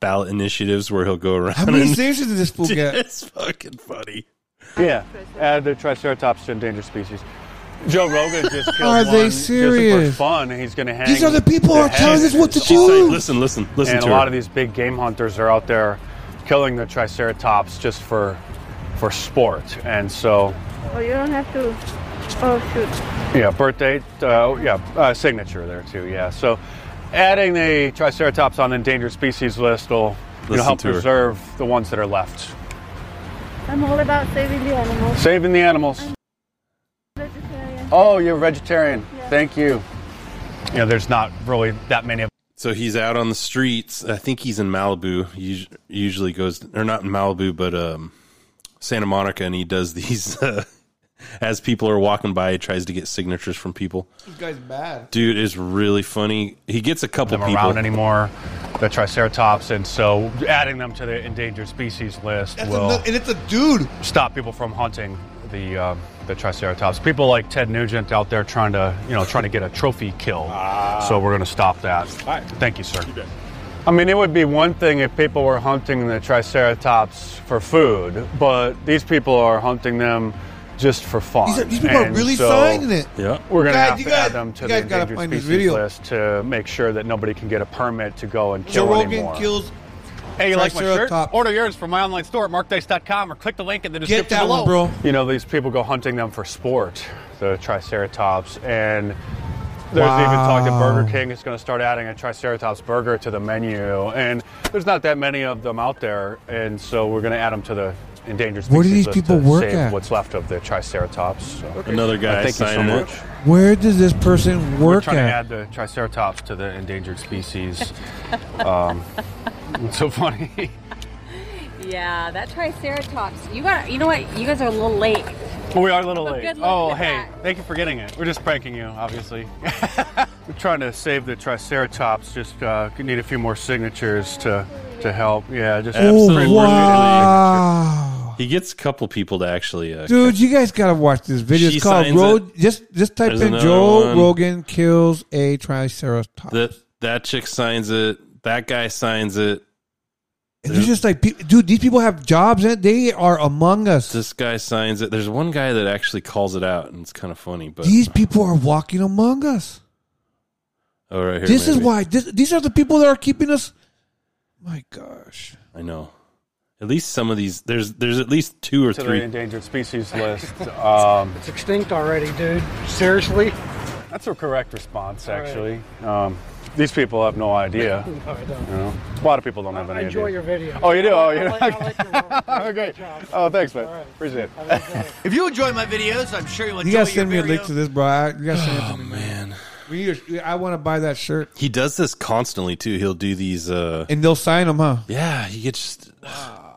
Speaker 9: ballot initiatives where he'll go around.
Speaker 11: How many signatures did this fool get?
Speaker 9: It's fucking funny.
Speaker 5: Yeah, add the Triceratops to endangered species. Joe Rogan just killed
Speaker 11: Are
Speaker 5: one
Speaker 11: they
Speaker 5: just
Speaker 11: serious?
Speaker 5: for fun. He's going to hang.
Speaker 11: These are the people who are telling us what to do.
Speaker 9: saying, listen, listen, listen
Speaker 5: and
Speaker 9: to
Speaker 5: a
Speaker 9: her.
Speaker 5: lot of these big game hunters are out there killing the Triceratops just for for sport. And so,
Speaker 19: Oh, you don't have to. Oh, shoot.
Speaker 5: yeah, birth date, uh, yeah, uh, signature there too. Yeah, so adding the Triceratops on the endangered species list will you know, help
Speaker 9: to her.
Speaker 5: preserve the ones that are left.
Speaker 19: I'm all about saving the animals.
Speaker 5: Saving the animals.
Speaker 19: Vegetarian.
Speaker 5: Oh, you're a vegetarian. Thank you. You know, there's not really that many of
Speaker 9: So he's out on the streets. I think he's in Malibu. He usually goes, or not in Malibu, but um, Santa Monica, and he does these. Uh, as people are walking by, he tries to get signatures from people.
Speaker 11: This guy's bad.
Speaker 9: Dude is really funny. He gets a couple
Speaker 5: them
Speaker 9: people
Speaker 5: around anymore, the Triceratops, and so adding them to the endangered species list
Speaker 11: That's
Speaker 5: will
Speaker 11: a, and it's a dude.
Speaker 5: stop people from hunting the uh, the Triceratops. People like Ted Nugent out there trying to you know trying to get a trophy kill. so we're going to stop that. Thank you, sir. I mean, it would be one thing if people were hunting the Triceratops for food, but these people are hunting them just for fun.
Speaker 11: These, are, these people are really
Speaker 5: so
Speaker 11: signing it.
Speaker 9: Yeah.
Speaker 5: We're going to have to
Speaker 11: guys-
Speaker 5: add them to the endangered species
Speaker 11: video.
Speaker 5: list to make sure that nobody can get a permit to go and
Speaker 11: Joe
Speaker 5: kill
Speaker 11: Rogan
Speaker 5: anymore.
Speaker 11: kills.
Speaker 20: Hey, you like my shirt?
Speaker 11: Triceratops.
Speaker 20: Order yours from my online store at markdice.com or click the link in the
Speaker 11: Get
Speaker 20: description
Speaker 11: that
Speaker 20: below.
Speaker 11: one, bro.
Speaker 5: You know, these people go hunting them for sport, the Triceratops, and there's even talk that Burger King is going to start adding a Triceratops burger to the menu, and there's not that many of them out there, and so we're going to add them to the endangered species
Speaker 11: Where do these
Speaker 5: list
Speaker 11: people
Speaker 5: to
Speaker 11: work
Speaker 5: save
Speaker 11: at?
Speaker 5: what's left of the Triceratops. So.
Speaker 9: Another guy
Speaker 5: Uh, thank you so
Speaker 9: signing it.
Speaker 5: much.
Speaker 11: Where does this person
Speaker 5: We're
Speaker 11: work
Speaker 5: trying to
Speaker 11: at?
Speaker 5: add the Triceratops to the endangered species. um, it's so funny.
Speaker 18: Yeah, that Triceratops. You got. You know what? You guys are a little late
Speaker 5: We are a little
Speaker 4: But
Speaker 5: late.
Speaker 4: good luck
Speaker 5: Oh,
Speaker 4: with
Speaker 5: hey,
Speaker 4: that.
Speaker 5: thank you for getting it. We're just pranking you, obviously. We're trying to save the Triceratops. Just uh, need a few more signatures to to help. Yeah, just
Speaker 9: Absolutely.
Speaker 11: wow.
Speaker 9: He gets a couple people to actually. Uh,
Speaker 11: Dude, you guys gotta watch this video.
Speaker 9: She
Speaker 11: It's called
Speaker 9: signs
Speaker 11: Road. Just just type
Speaker 9: There's
Speaker 11: in
Speaker 9: another
Speaker 11: Joe
Speaker 9: one.
Speaker 11: Rogan kills a triceratops.
Speaker 9: that that chick signs it. That guy signs it.
Speaker 11: And they're just like, pe- dude, these people have jobs and they are among us.
Speaker 9: This guy signs it. There's one guy that actually calls it out, and it's kind of funny. But
Speaker 11: These people are walking among us.
Speaker 9: oh, right here.
Speaker 11: this is
Speaker 9: maybe.
Speaker 11: why. This, these are the people that are keeping us. My gosh.
Speaker 9: I know. At least some of these. There's there's at least two or
Speaker 5: to
Speaker 9: three.
Speaker 5: the endangered species list. Um,
Speaker 21: It's extinct already, dude. Seriously?
Speaker 5: that's a correct response, actually. Um, these people have no idea.
Speaker 21: No, I don't.
Speaker 5: You know, a lot of people don't have
Speaker 21: I
Speaker 5: any
Speaker 21: enjoy
Speaker 5: idea.
Speaker 21: your video.
Speaker 5: Oh, you do? Oh, you
Speaker 21: like- I like your work.
Speaker 5: oh, great. Oh, thanks, man. Appreciate it.
Speaker 4: If you enjoy my videos, I'm sure you'll enjoy
Speaker 11: You gotta send me a link to this, bro. I, you gotta send it
Speaker 9: Oh
Speaker 11: to me,
Speaker 9: man,
Speaker 11: We need to- I want to buy that shirt,
Speaker 9: he does this constantly too. He'll do these. uh
Speaker 11: and they'll sign them, huh?
Speaker 9: Yeah, he gets.
Speaker 11: Wow.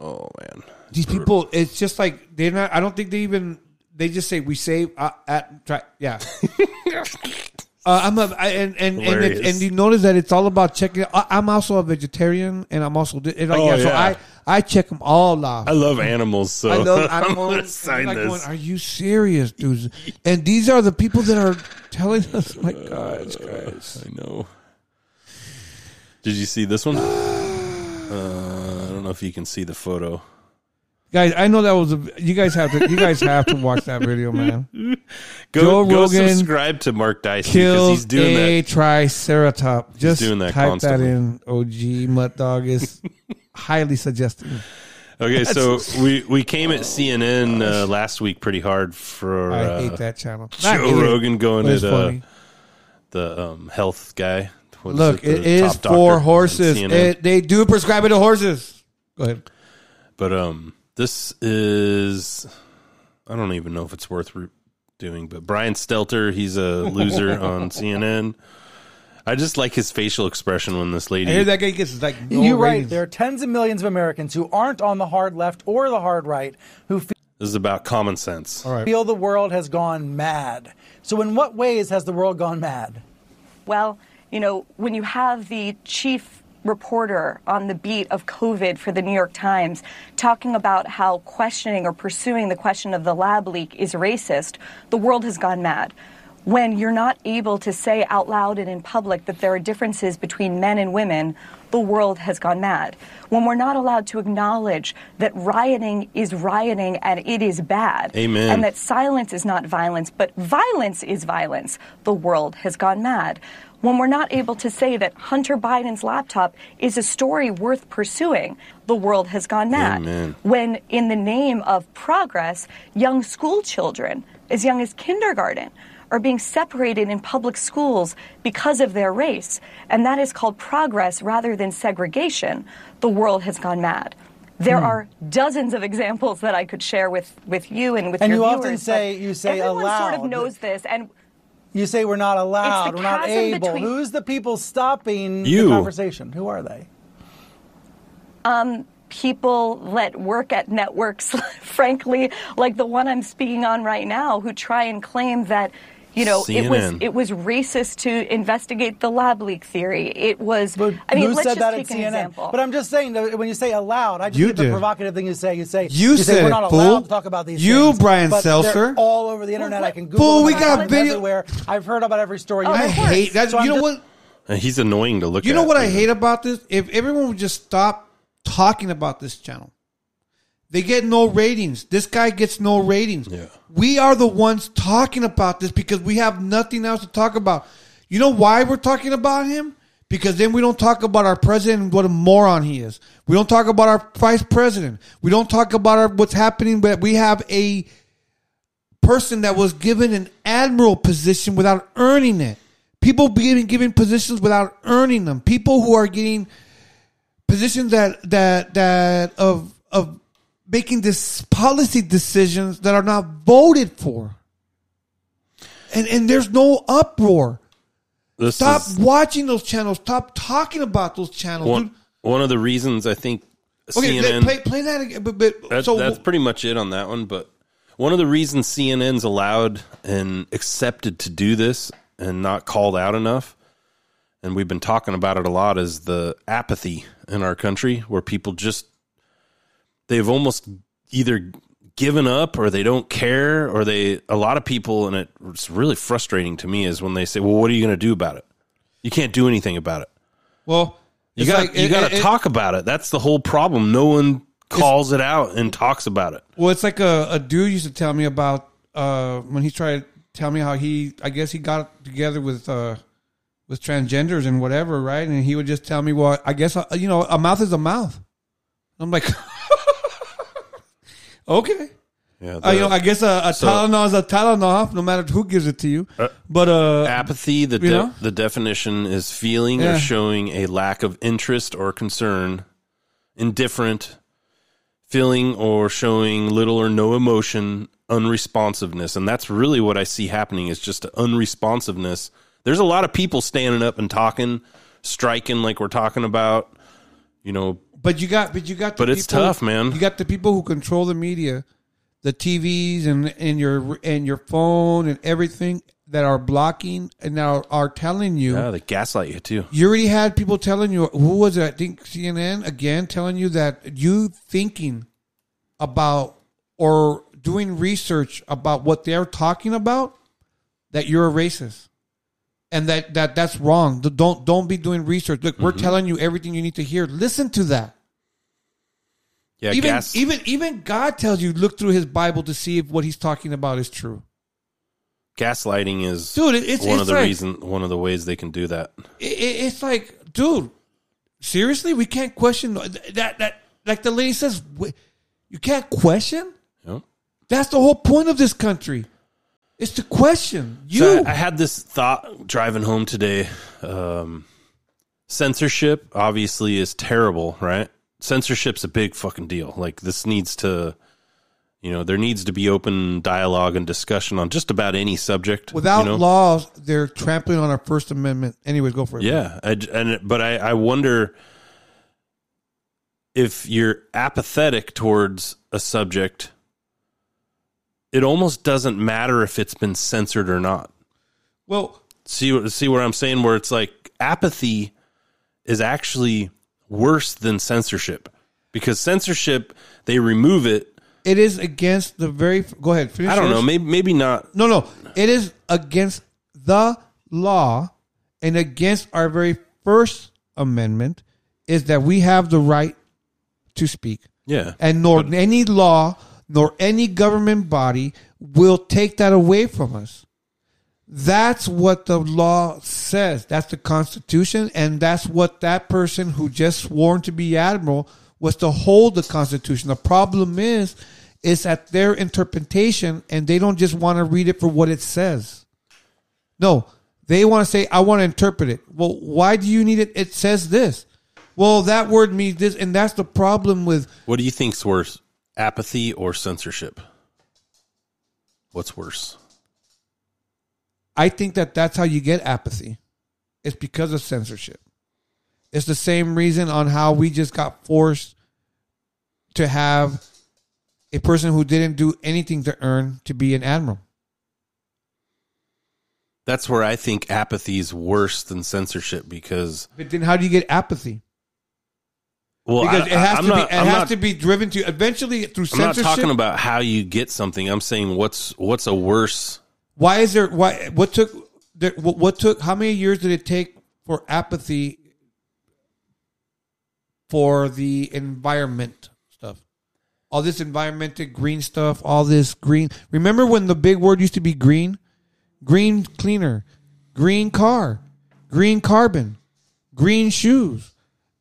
Speaker 9: Oh man,
Speaker 11: These people, it's just like they're not. I don't think they even. They just say we save uh, at try. Yeah. Uh, I'm a, I, and and and,
Speaker 9: Hilarious.
Speaker 11: it's, and you notice that it's all about checking. I, I'm also a vegetarian, and I'm also it's like
Speaker 9: Oh,
Speaker 11: yeah, So. I I check them all off.
Speaker 9: I love animals, so
Speaker 11: I love
Speaker 9: I'm gonna sign
Speaker 11: like
Speaker 9: this.
Speaker 11: going, Are you serious, dudes? And these are the people that are telling us. My God, guys.
Speaker 9: I know. Did you see this one? Uh, I don't know if you can see the photo.
Speaker 11: Guys, I know that was a. You guys have to. You guys have to watch that video, man.
Speaker 9: Go,
Speaker 11: Joe
Speaker 9: go
Speaker 11: Rogan
Speaker 9: subscribe to Mark Dicey because he's doing
Speaker 11: a
Speaker 9: that.
Speaker 11: triceratops. Just
Speaker 9: doing that
Speaker 11: type
Speaker 9: constantly.
Speaker 11: that in. OG Mutt Dog is highly suggested.
Speaker 9: Okay, so we we came at CNN uh, last week pretty hard for
Speaker 11: I
Speaker 9: uh,
Speaker 11: hate that channel. Not
Speaker 9: Joe Rogan going
Speaker 11: but it's
Speaker 9: at uh,
Speaker 11: funny.
Speaker 9: the um, health guy. What is
Speaker 11: Look,
Speaker 9: it,
Speaker 11: it
Speaker 9: the
Speaker 11: is
Speaker 9: top
Speaker 11: for horses. It, they do prescribe it to horses. Go ahead.
Speaker 9: But um, this is I don't even know if it's worth re- doing. But Brian Stelter, he's a loser on CNN. I just like his facial expression when this lady.
Speaker 11: I hear that guy gets like no
Speaker 22: You're right. There are tens of millions of Americans who aren't on the hard left or the hard right who feel
Speaker 9: This is about common sense.
Speaker 11: All right.
Speaker 22: feel the world has gone mad. So, in what ways has the world gone mad?
Speaker 23: Well, you know, when you have the chief reporter on the beat of COVID for the New York Times talking about how questioning or pursuing the question of the lab leak is racist, the world has gone mad. When you're not able to say out loud and in public that there are differences between men and women, the world has gone mad. When we're not allowed to acknowledge that rioting is rioting and it is bad,
Speaker 9: Amen.
Speaker 23: and that silence is not violence, but violence is violence, the world has gone mad. When we're not able to say that Hunter Biden's laptop is a story worth pursuing, the world has gone mad.
Speaker 9: Amen.
Speaker 23: When, in the name of progress, young school children, as young as kindergarten, are being separated in public schools because of their race, and that is called progress rather than segregation, the world has gone mad. There
Speaker 22: Hmm.
Speaker 23: are dozens of examples that I could share with, with you and with
Speaker 22: And
Speaker 23: your
Speaker 22: you
Speaker 23: viewers.
Speaker 22: often say- you say
Speaker 23: everyone sort of knows this, and
Speaker 22: You say we're not allowed, we're not able.
Speaker 23: between-
Speaker 22: Who's the people stopping
Speaker 9: You.
Speaker 22: the conversation? Who are they?
Speaker 23: um, people that work at networks, frankly, like the one I'm speaking on right now, who try and claim that. You know, it was it was racist to investigate the lab leak theory. It was. But I mean,
Speaker 22: Who
Speaker 23: let's
Speaker 22: said
Speaker 23: just
Speaker 22: that
Speaker 23: take
Speaker 22: at
Speaker 23: an
Speaker 22: CNN?
Speaker 23: example.
Speaker 22: But I'm just saying that when you say allowed, I just
Speaker 11: You
Speaker 22: think the provocative thing you say. You say
Speaker 11: You
Speaker 22: say
Speaker 11: said
Speaker 22: we're
Speaker 11: it,
Speaker 22: not
Speaker 11: fool.
Speaker 22: allowed to talk about these
Speaker 11: You,
Speaker 22: things.
Speaker 11: Brian
Speaker 22: but
Speaker 11: Seltzer.
Speaker 22: all over the internet. I can Google.
Speaker 11: Fool, we got video-
Speaker 22: everywhere. I've heard about every story.
Speaker 11: I
Speaker 22: you
Speaker 11: hate that.
Speaker 22: So I'm
Speaker 11: you know
Speaker 22: just-
Speaker 11: what?
Speaker 9: And he's annoying to look
Speaker 11: You
Speaker 9: at.
Speaker 11: know what I hate about this? If everyone would just stop talking about this channel, they get no ratings. This guy gets no ratings. We are the ones talking about this because we have nothing else to talk about. You know why we're talking about him? Because then we don't talk about our president and what a moron he is. We don't talk about our vice president. We don't talk about our, what's happening. But we have a person that was given an admiral position without earning it. People being given positions without earning them. People who are getting positions that that that of of making this policy decisions that are not voted for. And and there's no uproar.
Speaker 9: This
Speaker 11: Stop
Speaker 9: is-
Speaker 11: watching those channels. Stop talking about those channels.
Speaker 9: one, one of the reasons I think
Speaker 11: Okay,
Speaker 9: CNN.
Speaker 11: play play that again. But, but
Speaker 9: That,
Speaker 11: so
Speaker 9: that's pretty much it on that one. But one of the reasons CNN's allowed and accepted to do this and not called out enough, and we've been talking about it a lot, is the apathy in our country where people just they've almost either given up or they don't care or they a lot of people and it's really frustrating to me is when they say well what are you going to do about it? You can't do anything about it.
Speaker 11: Well,
Speaker 9: you got
Speaker 11: like-
Speaker 9: you got to talk about it. That's the whole problem. No one calls it out and talks about it.
Speaker 11: Well, it's like a, a dude used to tell me about uh, when he tried to tell me how he, I guess he got together with uh, with transgenders and whatever, right? And he would just tell me, well, I guess uh, you know, a mouth is a mouth. I'm like, okay.
Speaker 9: Yeah,
Speaker 11: Uh, you know, I guess a, a
Speaker 9: so-
Speaker 11: Tylenol is a Tylenol, no matter who gives it to you.
Speaker 9: Uh,
Speaker 11: but uh,
Speaker 9: apathy the de- the definition is feeling
Speaker 11: Yeah.
Speaker 9: or showing a lack of interest or concern indifferent feeling or showing little or no emotion unresponsiveness and that's really what i see happening is just unresponsiveness there's a lot of people standing up and talking striking like we're talking about you know
Speaker 11: But you got, but you got. The
Speaker 9: But it's
Speaker 11: people-
Speaker 9: tough, man.
Speaker 11: You got the people who control the media, the TVs and and your and your phone and everything that are blocking and now are telling you.
Speaker 9: yeah they gaslight you too
Speaker 11: You already had people telling you. Who was it? I think CNN again telling you that you thinking about or doing research about what they're talking about, that you're a racist. And that, that that's wrong. Don't don't be doing research. Look, we're
Speaker 9: Mhm.
Speaker 11: telling you everything you need to hear. Listen to that
Speaker 9: yeah
Speaker 11: even
Speaker 9: gas
Speaker 11: even even God tells you look through His Bible to see if what He's talking about is true.
Speaker 9: gaslighting is
Speaker 11: Dude, it's-
Speaker 9: one
Speaker 11: it's
Speaker 9: of the
Speaker 11: like-
Speaker 9: reason one of the ways they can do that
Speaker 11: It, it, it's like, dude, seriously, we can't question that. That like the lady says, you can't question.
Speaker 9: Yep.
Speaker 11: That's the whole point of this country. It's the question you.
Speaker 9: So I, I had this thought driving home today. Um, censorship obviously is terrible, right? Censorship's a big fucking deal. Like this needs to, you know, there needs to be open dialogue and discussion on just about any subject.
Speaker 11: Without
Speaker 9: you know?
Speaker 11: laws, they're trampling on our First Amendment. Anyways, go for it.
Speaker 9: Yeah, I, and but I, I wonder if you're apathetic towards a subject, it almost doesn't matter if it's been censored or not.
Speaker 11: Well,
Speaker 9: see what see what I'm saying? Where it's like apathy is actually worse than censorship because censorship they remove it.
Speaker 11: it is against the very. Go ahead. Finish
Speaker 9: I don't
Speaker 11: yours.
Speaker 9: know, maybe maybe not.
Speaker 11: No, no. It is against the law and against our very first amendment is that we have the right to speak.
Speaker 9: Yeah,
Speaker 11: And nor any law nor any government body will take that away from us. That's what the law says. That's the Constitution, and that's what that person who just sworn to be admiral was to hold the Constitution. The problem is, is at their interpretation, and they don't just want to read it for what it says. No, they want to say, "I want to interpret it." Well, why do you need it? It says this. Well, that word means this, and that's the problem with
Speaker 9: What do you think's worse, apathy or censorship? What's worse?
Speaker 11: I think that that's how you get apathy. It's because of censorship. It's the same reason on how we just got forced to have a person who didn't do anything to earn to be an admiral.
Speaker 9: That's where I think apathy is worse than censorship because
Speaker 11: But then how do you get apathy?
Speaker 9: Well,
Speaker 11: because
Speaker 9: I,
Speaker 11: it has to
Speaker 9: not,
Speaker 11: be it
Speaker 9: I'm
Speaker 11: has
Speaker 9: not,
Speaker 11: to be driven to eventually through
Speaker 9: I'm not
Speaker 11: censorship.
Speaker 9: talking about how you get something. I'm saying what's what's a worse.
Speaker 11: why is there why what took there, what, what took how many years did it take for apathy for the environment stuff all this environmental green stuff all this green remember when the big word used to be green green cleaner green car green carbon green shoes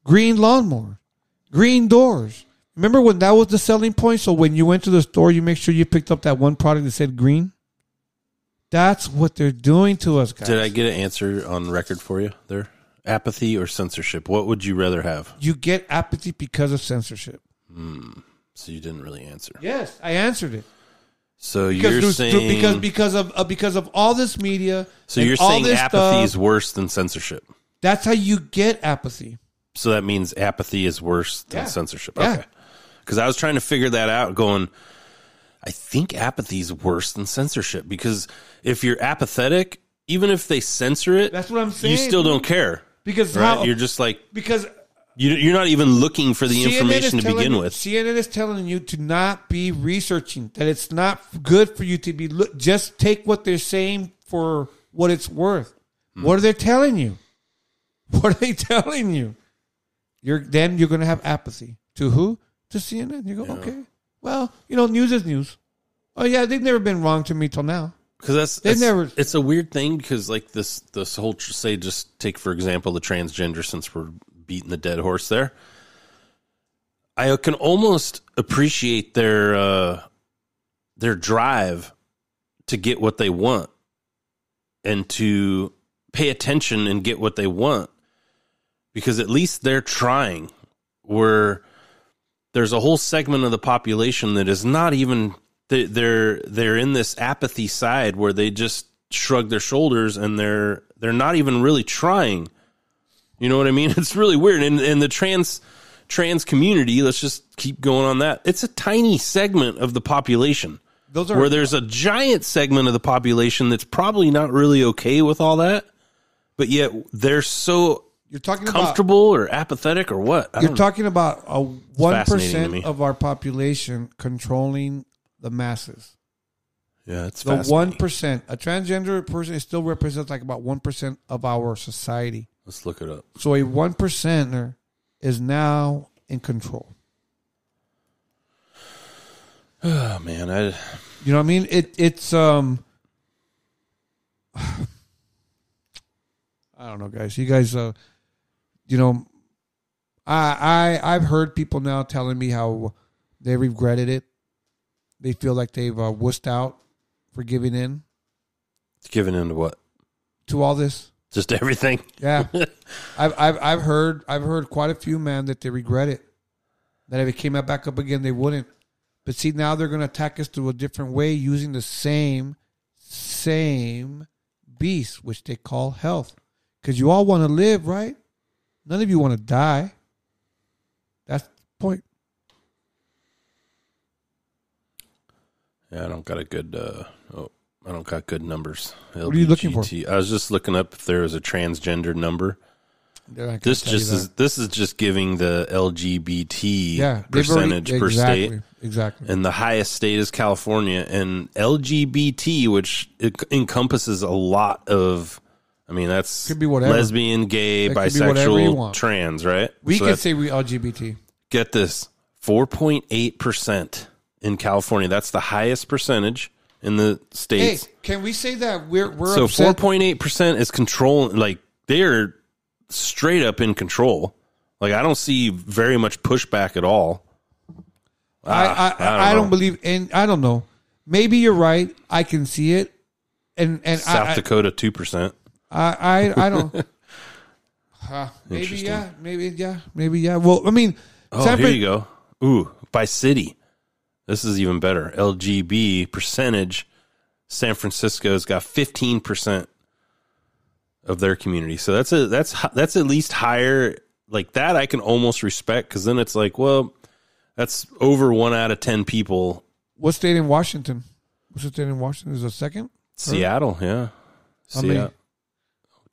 Speaker 11: green lawnmower green doors remember when that was the selling point so when you went to the store you make sure you picked up that one product that said green that's what they're doing to us, guys.
Speaker 9: Did I get an answer on record for you there? Apathy or censorship? What would you rather have?
Speaker 11: You get apathy because of censorship.
Speaker 9: Hmm. So you didn't really answer.
Speaker 11: Yes, I answered it.
Speaker 9: So
Speaker 11: Because
Speaker 9: you're
Speaker 11: through-
Speaker 9: saying
Speaker 11: through- because because of uh, because of all this media.
Speaker 9: so you're saying apathy is worse than censorship.
Speaker 11: That's how you get apathy.
Speaker 9: So that means apathy is worse than
Speaker 11: Yeah.
Speaker 9: censorship.
Speaker 11: Yeah.
Speaker 9: Okay. Because I was trying to figure that out, going, I think apathy is worse than censorship because if you're apathetic, even if they censor it,
Speaker 11: That's what I'm saying.
Speaker 9: you still don't care.
Speaker 11: Because
Speaker 9: right?
Speaker 11: how-
Speaker 9: you're just like
Speaker 11: because
Speaker 9: you, you're not even looking for the
Speaker 11: CNN
Speaker 9: information to begin with.
Speaker 11: CNN is telling you to not be researching. That it's not good for you to be. Look, just take what they're saying for what it's worth.
Speaker 9: Hmm.
Speaker 11: What are they telling you? What are they telling you? You're then you're going to have apathy to who? To CNN. You go okay. Well, you know, news is news. Oh yeah, they've never been wrong to me till now.
Speaker 9: Because that's,
Speaker 11: They've
Speaker 9: that's-
Speaker 11: never-
Speaker 9: It's a weird thing because like this this whole say just take for example the transgender since we're beating the dead horse there. I can almost appreciate their uh, their drive to get what they want and to pay attention and get what they want because at least they're trying. Where there's a whole segment of the population that is not even they, they're they're in this apathy side where they just shrug their shoulders and they're they're not even really trying. You know what I mean? It's really weird. And and the trans trans community, let's just keep going on that. It's a tiny segment of the population.
Speaker 11: Those are-
Speaker 9: where there's a giant segment of the population that's probably not really okay with all that, but yet they're so
Speaker 11: You're talking about-
Speaker 9: comfortable or apathetic or what? I
Speaker 11: You're talking about a one percent of our population controlling the masses.
Speaker 9: Yeah, it's
Speaker 11: the one percent. A transgender person still represents like about one percent of our society.
Speaker 9: Let's look it up.
Speaker 11: So a one percenter is now in control.
Speaker 9: Oh man, I
Speaker 11: You know what I mean? It it's um I don't know, guys. You guys uh you know I I I've heard people now telling me how they regretted it. They feel like they've uh, wussed out for giving in
Speaker 9: giving in to what?
Speaker 11: to all this.
Speaker 9: Just everything.
Speaker 11: Yeah, I've I've I've heard I've heard quite a few man that they regret it. That if it came out back up again, they wouldn't. But see, now they're going to attack us through a different way using the same same beast, which they call health. Because you all want to live, right? None of you want to die. That's the point.
Speaker 9: Yeah, I don't got a good. Uh, oh, I don't got good numbers.
Speaker 11: What are you looking for?
Speaker 9: I was just looking up if there was a transgender number.
Speaker 11: They're not gonna
Speaker 9: This just is. This is just giving the LGBT
Speaker 11: Yeah, they've already-
Speaker 9: percentage per
Speaker 11: exactly,
Speaker 9: state.
Speaker 11: exactly.
Speaker 9: And the highest state is California, and LGBT, which encompasses a lot of. I mean, that's
Speaker 11: Could be whatever.
Speaker 9: lesbian, gay,
Speaker 11: It could be whatever you
Speaker 9: bisexual,
Speaker 11: want.
Speaker 9: trans, right?
Speaker 11: We
Speaker 9: So that's-
Speaker 11: say we LGBT.
Speaker 9: get this 4.8% in California. That's the highest percentage in the
Speaker 11: Hey,
Speaker 9: states.
Speaker 11: can we say that we're we're
Speaker 9: so
Speaker 11: upset?
Speaker 9: 4.8% is control like they're straight up in control. Like I don't see very much pushback at all.
Speaker 11: I
Speaker 9: Ah,
Speaker 11: I, I, I don't
Speaker 9: know.
Speaker 11: believe in. I don't know. Maybe you're right. I can see it, and and
Speaker 9: South
Speaker 11: I,
Speaker 9: Dakota 2%.
Speaker 11: I I, I don't. Uh, maybe yeah. Maybe yeah. Maybe yeah. Well, I mean,
Speaker 9: Oh,
Speaker 11: San
Speaker 9: here
Speaker 11: Fran-
Speaker 9: you go. Ooh, by city. This is even better. LGB percentage. San Francisco's got 15% of their community. So that's a that's that's at least higher like that I can almost respect cuz then it's like, well, that's over 1 out of 10 people.
Speaker 11: What state in Washington? What state in Washington? Is it second?
Speaker 9: Seattle, yeah.
Speaker 11: How many?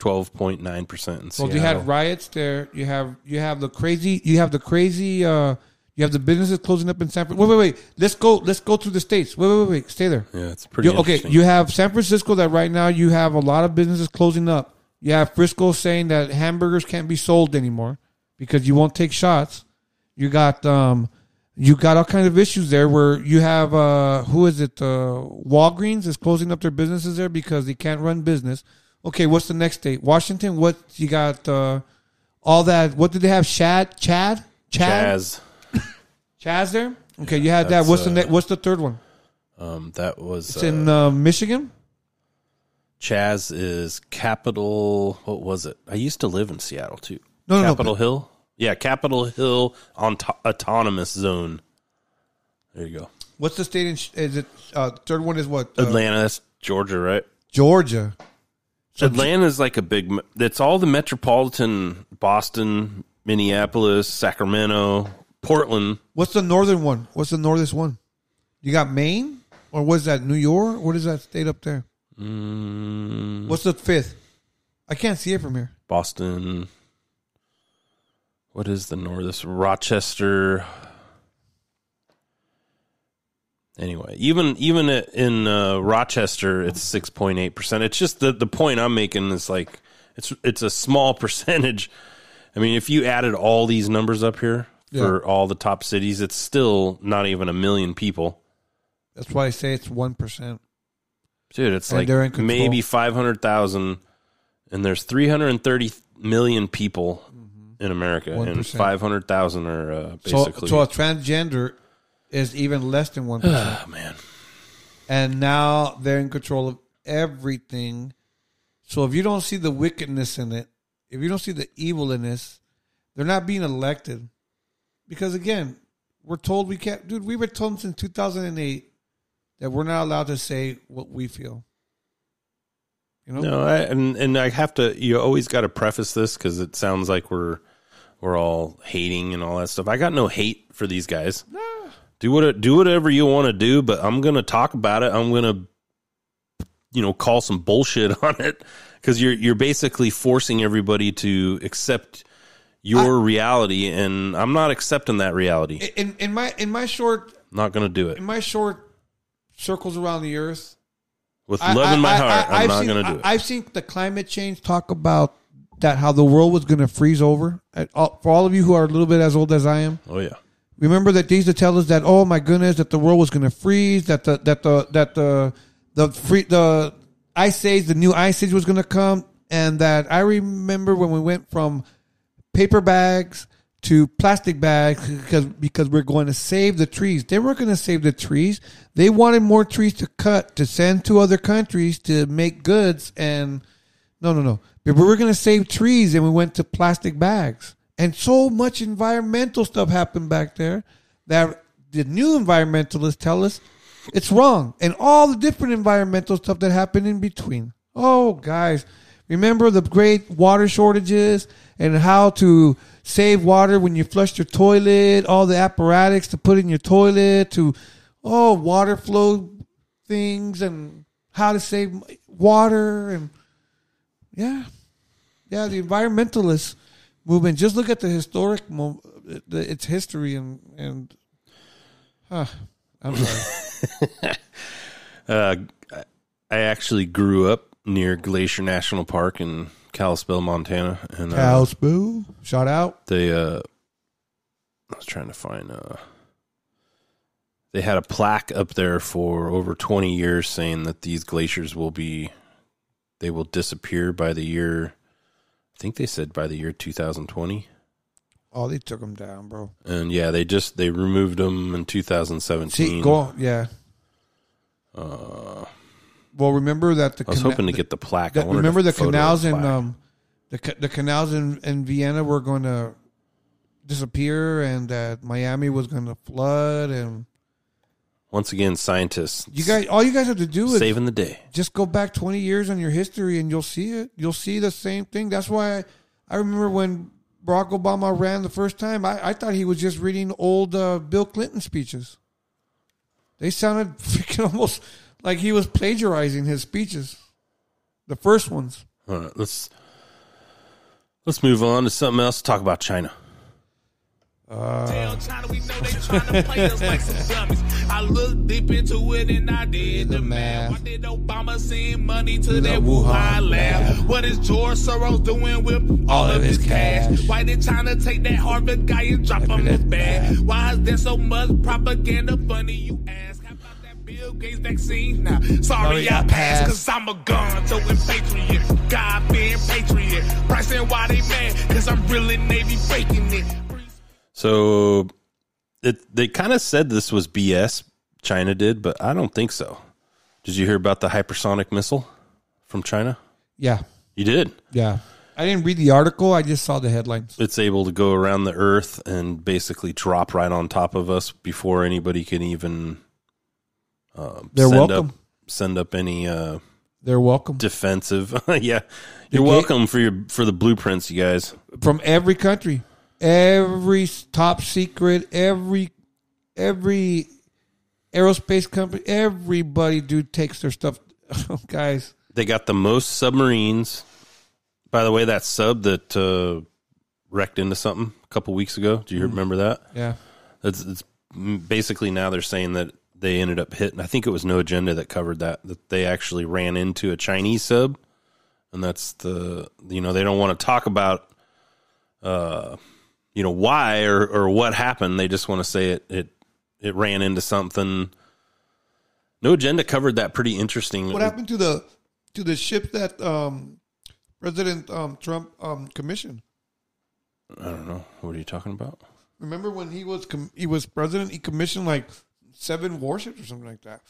Speaker 9: Seattle. 12.9% in
Speaker 11: Well,
Speaker 9: Seattle.
Speaker 11: you had riots there. You have you have the crazy. You have the crazy. uh You have the businesses closing up in San. Fran- Wait, wait, wait. Let's go. Let's go through the states. Wait, wait, wait. wait. Stay there.
Speaker 9: Yeah, it's pretty
Speaker 11: You- okay, you have San Francisco that right now you have a lot of businesses closing up. You have Frisco saying that hamburgers can't be sold anymore because you won't take shots. You got um, you got all kinds of issues there where you have uh, who is it? Uh, Walgreens is closing up their businesses there because they can't run business. Okay, what's the next state? Washington. What you got? Uh, all that. What did they have? Chad, Chad, Chad,
Speaker 9: Chaz.
Speaker 11: Chaz there. Okay, you had that.
Speaker 9: that's,
Speaker 11: What's the
Speaker 9: uh,
Speaker 11: ne- What's the third one?
Speaker 9: Um that was
Speaker 11: It's
Speaker 9: uh,
Speaker 11: in uh, Michigan.
Speaker 9: Chaz is Capitol. What was it? I used to live in Seattle too.
Speaker 11: No, no, no,
Speaker 9: Capitol Hill. Yeah, Capitol Hill on autonomous zone. There you go.
Speaker 11: What's the state? In, is it uh, third one? Is what? Uh,
Speaker 9: Atlanta, that's Georgia, right?
Speaker 11: Georgia.
Speaker 9: Atlanta is like a big. It's all the metropolitan Boston, Minneapolis, Sacramento, Portland.
Speaker 11: What's the northern one? What's the northest one? You got Maine, or was that New York? What is that state up there?
Speaker 9: Mm,
Speaker 11: What's the fifth? I can't see it from here.
Speaker 9: Boston. What is the northest? Rochester. Anyway, even even in uh, Rochester, it's six point eight percent. It's just the the point I'm making is like it's it's a small percentage. I mean, if you added all these numbers up here for all the top cities, it's still not even a million people.
Speaker 11: That's why I say it's one percent.
Speaker 9: Dude, it's
Speaker 11: And
Speaker 9: like
Speaker 11: they're in
Speaker 9: maybe 500,000 and there's 330 million people in America and 500,000 are uh,
Speaker 11: So,
Speaker 9: basically
Speaker 11: so a transgender is even less than one percent.
Speaker 9: Ah, man.
Speaker 11: And now they're in control of everything. So if you don't see the wickedness in it, if you don't see the evil in this, they're not being elected. Because again, we're told we can't. Dude, we were told since 2008 that we're not allowed to say what we feel. You know?
Speaker 9: No, I, and and I have to you always got to preface this cuz it sounds like we're we're all hating and all that stuff. I got no hate for these guys. Do what do whatever you want to do, but I'm going to talk about it. I'm going to you know call some bullshit on it cuz you're you're basically forcing everybody to accept your reality and I'm not accepting that reality.
Speaker 11: In in my in my short
Speaker 9: not going to do it.
Speaker 11: in my short circles around the earth,
Speaker 9: With
Speaker 11: I-
Speaker 9: love in my
Speaker 11: I- I-
Speaker 9: heart,
Speaker 11: I-
Speaker 9: I'm
Speaker 11: I've
Speaker 9: not
Speaker 11: seen-
Speaker 9: to do
Speaker 11: I-
Speaker 9: it.
Speaker 11: I've seen the climate change talk about that how the world was going to freeze over. All- For all of you who are a little bit as old as I am,
Speaker 9: Oh yeah.
Speaker 11: Remember that they used to tell us that oh my goodness that the world was going to freeze, that the that the that the the free the ice age, the new ice age was going to come, and that I remember when we went from paper bags to plastic bags because because we're going to save the trees. They weren't going to save the trees. They wanted more trees to cut to send to other countries to make goods and no no no. But we were going to save trees and we went to plastic bags. And so much environmental stuff happened back there that the new environmentalists tell us it's wrong. And all the different environmental stuff that happened in between. Oh, guys, remember the great water shortages and how to save water when you flush your toilet, all the apparatus to put in your toilet, to oh, water flow things and how to save water and yeah. Yeah, the environmentalist movement. Just look at the historic mo- the, its history and and huh, I'm sorry.
Speaker 9: Uh, I actually grew up near Glacier National Park in Kalispell, Montana, and uh,
Speaker 11: Kalispell, shout out.
Speaker 9: They, uh, I was trying to find. Uh, they had a plaque up there for over twenty years saying that these glaciers will be, they will disappear by the year. I think they said by the year 2020.
Speaker 11: Oh, they took them down, bro.
Speaker 9: And yeah, they just they removed them in 2017.
Speaker 11: See, go yeah.
Speaker 9: Uh,
Speaker 11: Well, remember that the
Speaker 9: I was
Speaker 11: cana-
Speaker 9: hoping to get the plaque.
Speaker 11: That- remember the canals in um the the canals in, in Vienna were going to disappear and that Miami was going to flood and
Speaker 9: Once again, scientists.
Speaker 11: you guys all you guys have to do is
Speaker 9: saving the day.
Speaker 11: just go back 20 years on your history and you'll see it. You'll see the same thing. That's why I, I remember when Barack Obama ran the first time, I, I thought he was just reading old uh, Bill Clinton speeches. They sounded freaking almost like he was plagiarizing his speeches. The first ones.
Speaker 9: All right, let's let's move on to something else. Talk about China.
Speaker 11: Uh,
Speaker 24: I looked deep into it and I did the math. Why did Obama send money to that Wuhan lab? What is George Soros doing with all of his cash? Why did China take that Harvard guy and drop him his bag? Why is there so much propaganda? Funny you ask. How about that Bill Gates vaccine? Now, sorry I passed, cause I'm a gun throwing patriot. God being patriot. Pricing why they mad, cause I'm really Navy faking it.
Speaker 9: So it they kind of said this was BS. China did, but I don't think so. Did you hear about the hypersonic missile from China?
Speaker 11: Yeah.
Speaker 9: You did.
Speaker 11: Yeah. I didn't read the article. I just saw the headlines.
Speaker 9: It's able to go around the Earth and basically drop right on top of us before anybody can even. Uh,
Speaker 11: They're
Speaker 9: send
Speaker 11: welcome.
Speaker 9: Up, send up any. Uh,
Speaker 11: They're welcome.
Speaker 9: Defensive, yeah. You're welcome for your for the blueprints, you guys.
Speaker 11: From every country. Every top secret, every every aerospace company, everybody, dude, takes their stuff. Guys,
Speaker 9: They got the most submarines. By the way, that sub that uh, wrecked into something a couple weeks ago. Do you
Speaker 11: Mm.
Speaker 9: remember that?
Speaker 11: Yeah.
Speaker 9: It's, it's basically now they're saying that they ended up hitting. I think it was No Agenda that covered that. That they actually ran into a Chinese sub, and that's the you know they don't want to talk about uh you know why or or what happened. They just want to say it it it ran into something. No Agenda covered that pretty interesting.
Speaker 11: what happened to the to the ship that um, President um, Trump um, commissioned?
Speaker 9: I don't know. What are you talking about?
Speaker 11: Remember when he was com- he was president? He commissioned like seven warships or something like that.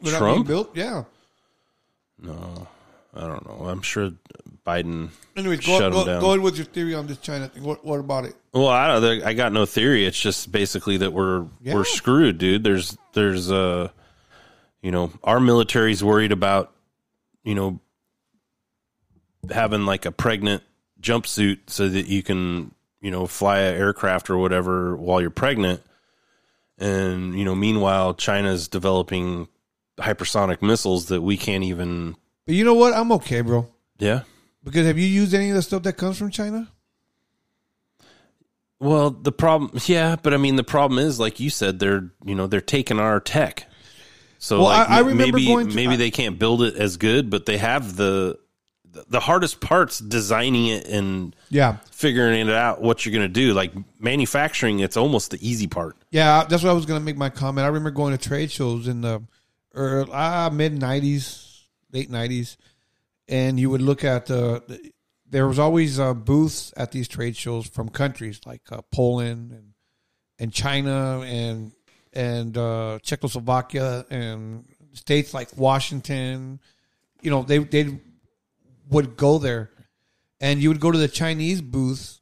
Speaker 11: They're
Speaker 9: Trump?
Speaker 11: built, yeah.
Speaker 9: No, I don't know. I'm sure Biden
Speaker 11: Anyways,
Speaker 9: shut
Speaker 11: go,
Speaker 9: him
Speaker 11: go,
Speaker 9: down.
Speaker 11: go ahead with your theory on this China thing. What, what about it?
Speaker 9: Well, I don't. I got no theory. It's just basically that we're
Speaker 11: Yeah.
Speaker 9: we're screwed, dude. There's there's uh, you know, our military's worried about, you know, having like a pregnant jumpsuit so that you can, you know, fly an aircraft or whatever while you're pregnant. And you know, meanwhile, China's developing hypersonic missiles that we can't even.
Speaker 11: But you know what? I'm okay, bro.
Speaker 9: Yeah.
Speaker 11: Because have you used any of the stuff that comes from China?
Speaker 9: Well, the problem, yeah, but I mean, the problem is, like you said, they're you know they're taking our tech. So
Speaker 11: Well,
Speaker 9: like,
Speaker 11: I- I
Speaker 9: maybe
Speaker 11: going to-
Speaker 9: maybe
Speaker 11: I-
Speaker 9: they can't build it as good, but they have the the hardest parts designing it and
Speaker 11: Yeah.
Speaker 9: figuring it out what you're going to do. Like manufacturing, it's almost the easy part.
Speaker 11: Yeah, that's what I was going to make my comment. I remember going to trade shows in the early, ah, mid '90s, late '90s, and you would look at the. There was always uh, booths at these trade shows from countries like uh, Poland and and China and and uh, Czechoslovakia and states like Washington. You know, they they would go there, and you would go to the Chinese booth,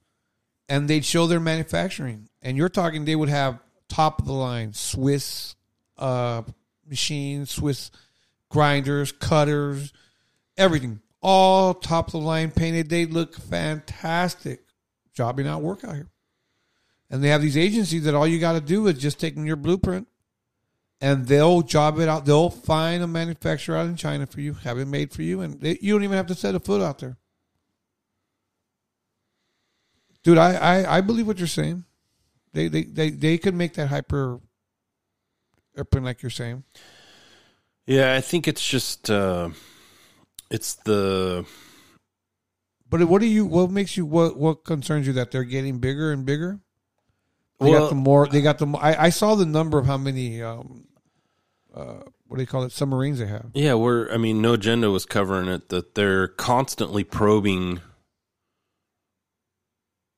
Speaker 11: and they'd show their manufacturing. And you're talking, they would have top of the line Swiss uh, machines, Swiss grinders, cutters, everything, all top of the line painted. They look fantastic, jobbing out work out here. And they have these agencies that all you got to do is just take in your blueprint and they'll job it out. They'll find a manufacturer out in China for you, have it made for you, and they, you don't even have to set a foot out there. Dude, I, I, I believe what you're saying. They, they, they, they could make that hyper airplane like you're saying.
Speaker 9: Yeah, I think it's just uh, it's the
Speaker 11: But what do you? What makes you? What what concerns you that they're getting bigger and bigger? They
Speaker 9: Well-
Speaker 11: got the more. They got the. I, I saw the number of how many. Um, uh, what do you call it? Submarines they have.
Speaker 9: Yeah, we're. I mean, no agenda was covering it that they're constantly probing.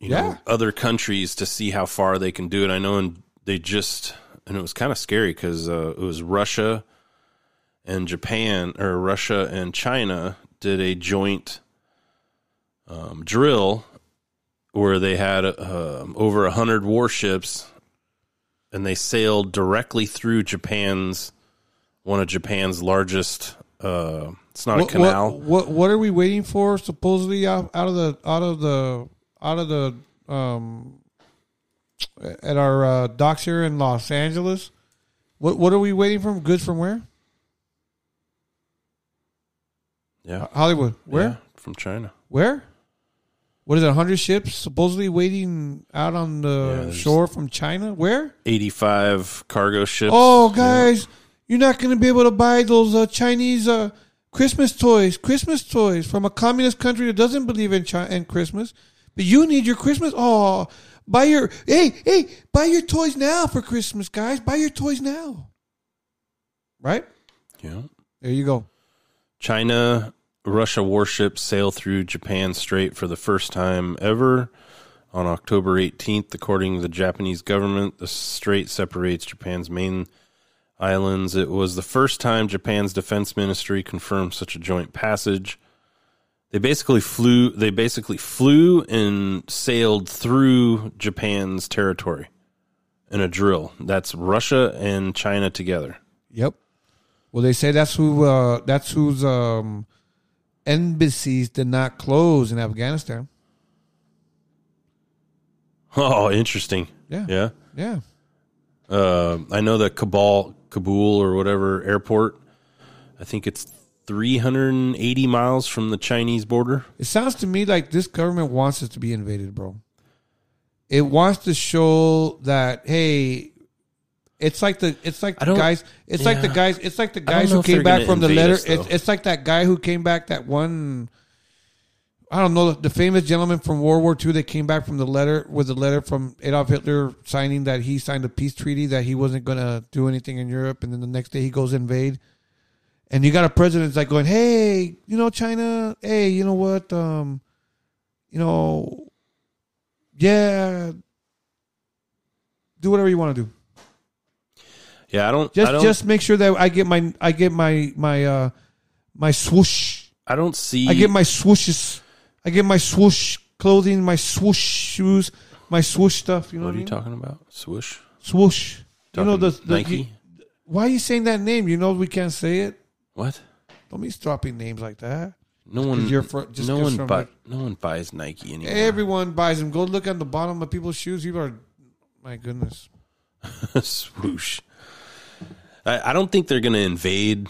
Speaker 9: You know,
Speaker 11: Yeah.
Speaker 9: other countries to see how far they can do it. I know, and they just and it was kind of scary because uh, it was Russia and Japan, or Russia and China did a joint um, drill where they had um, over a hundred warships, and they sailed directly through Japan's one of Japan's largest. Uh, it's not
Speaker 11: what,
Speaker 9: a canal.
Speaker 11: What, what what are we waiting for? Supposedly out, out of the out of the out of the um at our uh, docks here in Los Angeles. What what are we waiting for? Goods from where?
Speaker 9: Yeah,
Speaker 11: Hollywood. Where?
Speaker 9: Yeah, from China.
Speaker 11: Where? What is it? Hundred ships supposedly waiting out on the
Speaker 9: there's-
Speaker 11: shore from China. Where?
Speaker 9: Eighty-five cargo ships.
Speaker 11: Oh, guys, you're not going to be able to buy those uh, Chinese uh, Christmas toys. Christmas toys from a communist country that doesn't believe in Chi- in Christmas. But you need your Christmas. Oh, buy your hey hey buy your toys now for Christmas, guys. Buy your toys now. Right
Speaker 9: Yeah.
Speaker 11: there, you go.
Speaker 9: China Russia warships sail through Japan Strait for the first time ever on October 18th. According to the Japanese government, the strait separates Japan's main islands. It was the first time Japan's defense ministry confirmed such a joint passage. They basically flew they basically flew and sailed through Japan's territory in a drill. That's Russia and China together.
Speaker 11: Yep. Well, they say that's who uh, that's whose um, embassies did not close in Afghanistan.
Speaker 9: Oh, interesting.
Speaker 11: Yeah.
Speaker 9: Yeah.
Speaker 11: Yeah.
Speaker 9: Uh, I know that Kabul, Kabul or whatever airport. I think it's 380 miles from the Chinese border.
Speaker 11: It sounds to me like this government wants us to be invaded, bro. It wants to show that hey, it's like the it's like the guys it's like the guys it's like the guys who came back from the letter.
Speaker 9: us,
Speaker 11: It's, it's like that guy who came back that one. I don't know the famous gentleman from World War II that came back from the letter with the letter from Adolf Hitler signing that he signed a peace treaty that he wasn't going to do anything in Europe, and then the next day he goes invade. And you got a president that's like going, "Hey, you know China, hey, you know what, um, you know, yeah, do whatever you want to do.
Speaker 9: Yeah, I don't.
Speaker 11: Just
Speaker 9: I don't,
Speaker 11: just make sure that I get my I get my my uh my swoosh.
Speaker 9: I don't see.
Speaker 11: I get my swooshes. I get my swoosh clothing, my swoosh shoes, my swoosh stuff. You know
Speaker 9: What
Speaker 11: what,
Speaker 9: are you
Speaker 11: mean?
Speaker 9: talking about? Swoosh.
Speaker 11: Swoosh. you know the,
Speaker 9: Talking
Speaker 11: the
Speaker 9: Nike?
Speaker 11: you- why are you saying that name? You know we can't say it.
Speaker 9: What?
Speaker 11: Don't be dropping names like that.
Speaker 9: No one.
Speaker 11: you're fr- just
Speaker 9: no one. Buy, no one buys Nike anymore.
Speaker 11: Everyone buys them. Go look at the bottom of people's shoes. You are, my goodness.
Speaker 9: Swoosh. I, I don't think they're going to invade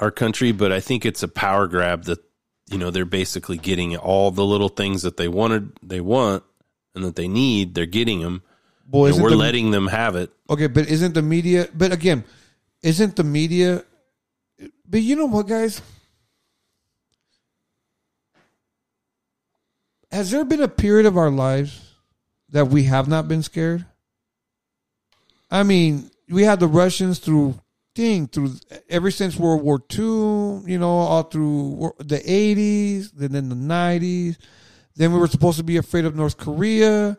Speaker 9: our country, but I think it's a power grab that you know they're basically getting all the little things that they wanted, they want, and that they need. They're getting them.
Speaker 11: Boy,
Speaker 9: and we're
Speaker 11: the-
Speaker 9: letting them have it.
Speaker 11: Okay, but isn't the media? But again, isn't the media? But you know what, guys? Has there been a period of our lives that we have not been scared? I mean, we had the Russians through thing through ever since World War II. You know, all through the eighties, then in the nineties. Then we were supposed to be afraid of North Korea,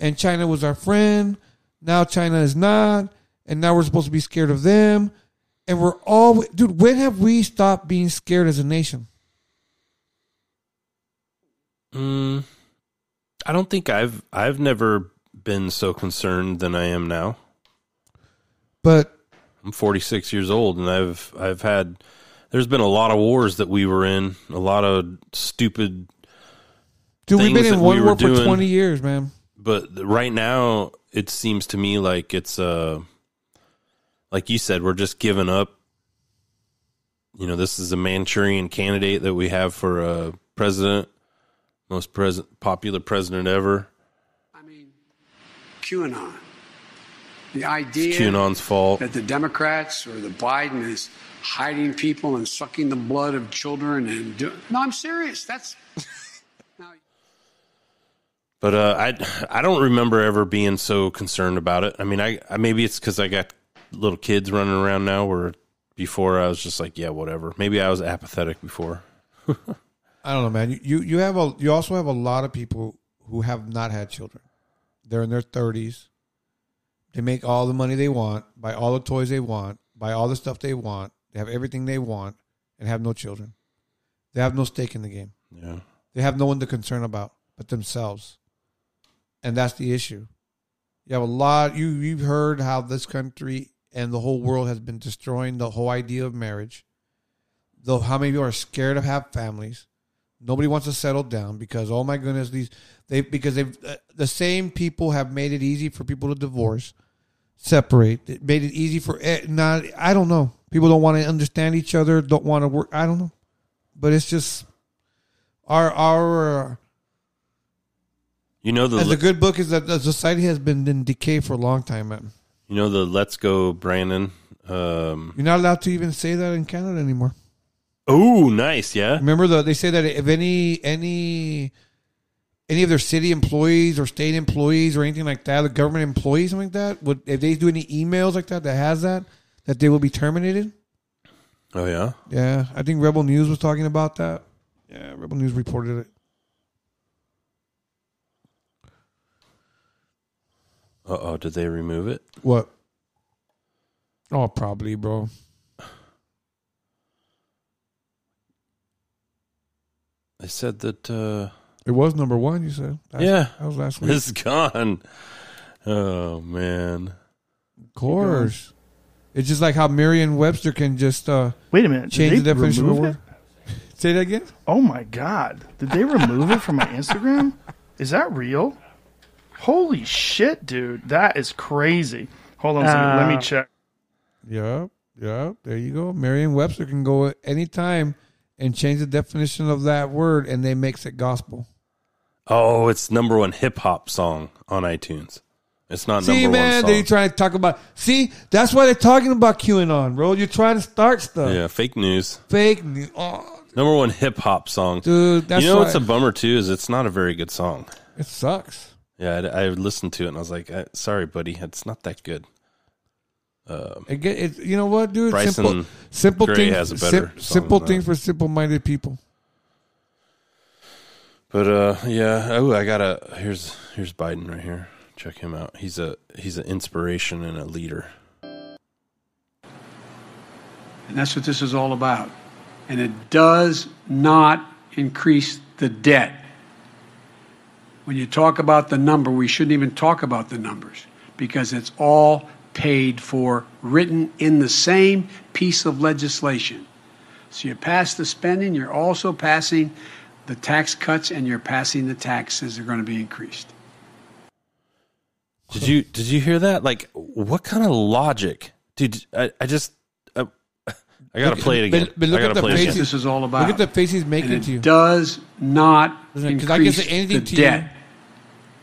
Speaker 11: and China was our friend. Now China is not, and now we're supposed to be scared of them. And we're all, dude. When have we stopped being scared as a nation?
Speaker 9: Mm, I don't think I've I've never been so concerned than I am now.
Speaker 11: But
Speaker 9: I'm 46 years old, and I've I've had there's been a lot of wars that we were in, a lot of stupid.
Speaker 11: Dude, we've been in
Speaker 9: that
Speaker 11: one
Speaker 9: we
Speaker 11: war
Speaker 9: were
Speaker 11: for
Speaker 9: doing.
Speaker 11: twenty years, man.
Speaker 9: But right now, it seems to me like it's uh like you said, we're just giving up. You know, this is a Manchurian candidate that we have for a president, most present popular president ever.
Speaker 25: I mean, QAnon. The idea
Speaker 9: QAnon's fault.
Speaker 25: that the Democrats or the Biden is hiding people and sucking the blood of children and do- no, I'm serious. That's
Speaker 9: But uh, I I don't remember ever being so concerned about it. I mean, I, I maybe it's because I got little kids running around now. Where before I was just like, yeah, whatever. Maybe I was apathetic before.
Speaker 11: I don't know, man. You, you you have a you also have a lot of people who have not had children. They're in their thirties. They make all the money they want, buy all the toys they want, buy all the stuff they want. They have everything they want, and have no children. They have no stake in the game.
Speaker 9: Yeah.
Speaker 11: They have no one to concern about but themselves, and that's the issue. You have a lot. You you've heard how this country and the whole world has been destroying the whole idea of marriage. Though how many people are scared of have families. Nobody wants to settle down because oh my goodness these they because they have the same people have made it easy for people to divorce, separate. It made it easy for eh, not I don't know. People don't want to understand each other. Don't want to work. I don't know, but it's just our our. Uh,
Speaker 9: You know the
Speaker 11: the good book is that the society has been in decay for a long time, man.
Speaker 9: you know the Let's Go Brandon. Um,
Speaker 11: You're not allowed to even say that in Canada anymore.
Speaker 9: Oh, nice, yeah.
Speaker 11: Remember the they say that if any any any of their city employees or state employees or anything like that, the government employees, something like that, would if they do any emails like that that has that, that they will be terminated.
Speaker 9: Oh yeah.
Speaker 11: Yeah, I think Rebel News was talking about that. Yeah, Rebel News reported it.
Speaker 9: Uh oh, did they remove it?
Speaker 11: What? Oh, probably, bro.
Speaker 9: They said that. uh
Speaker 11: It was number one. You said, That's-
Speaker 9: Yeah,
Speaker 11: that was last week.
Speaker 9: It's gone. Oh man.
Speaker 11: Of course. It's just like how Merriam Webster can just uh,
Speaker 17: Wait a minute.
Speaker 11: change
Speaker 17: did
Speaker 11: the
Speaker 17: they
Speaker 11: definition of a
Speaker 17: remove
Speaker 11: word. Say that again.
Speaker 17: Oh my god! Did they remove it from my Instagram? Is that real? Holy shit, dude. That is crazy. Hold on a second. Let me
Speaker 11: Uh,
Speaker 17: check.
Speaker 11: Yep, yep. There you go. Merriam-Webster can go at any time and change the definition of that word, and they makes it gospel.
Speaker 9: Oh, it's number one hip hop song on iTunes. It's not
Speaker 11: See,
Speaker 9: number
Speaker 11: man,
Speaker 9: one See, man,
Speaker 11: they
Speaker 9: song.
Speaker 11: trying to talk about. See, that's why they're talking about QAnon, bro. You're trying to start stuff.
Speaker 9: yeah, fake news.
Speaker 11: Fake news. Oh,
Speaker 9: Number one hip hop song.
Speaker 11: Dude, that's
Speaker 9: you know what's
Speaker 11: why-
Speaker 9: a bummer too is it's not a very good song.
Speaker 11: it sucks.
Speaker 9: Yeah, I, I listened to it and I was like, uh, "Sorry, buddy, it's not that good." Um,
Speaker 11: It it, you know what, dude?
Speaker 9: Bryson
Speaker 11: simple, simple
Speaker 9: Gray
Speaker 11: things.
Speaker 9: has a better song
Speaker 11: simple
Speaker 9: than that.
Speaker 11: for simple-minded people.
Speaker 9: But uh, yeah. Oh, I got a here's here's Biden right here. Check him out. He's a he's an inspiration and a leader.
Speaker 25: And that's what this is all about. And it does not increase the debt. When you talk about the number, we shouldn't even talk about the numbers because it's all paid for, written in the same piece of legislation. So you pass the spending, you're also passing the tax cuts, and you're passing the taxes that are going to be increased.
Speaker 9: Did you did you hear that? Like, what kind of logic, dude? I, I just I, I gotta
Speaker 11: Look-
Speaker 9: play it again.
Speaker 11: But, but look
Speaker 9: I
Speaker 11: at the
Speaker 9: play
Speaker 11: faces.
Speaker 25: This is all about.
Speaker 11: Look at the face he's making
Speaker 25: and
Speaker 11: to you.
Speaker 25: it does not
Speaker 11: Because I can
Speaker 25: increase
Speaker 11: say anything
Speaker 25: the
Speaker 11: to
Speaker 25: debt.
Speaker 11: you,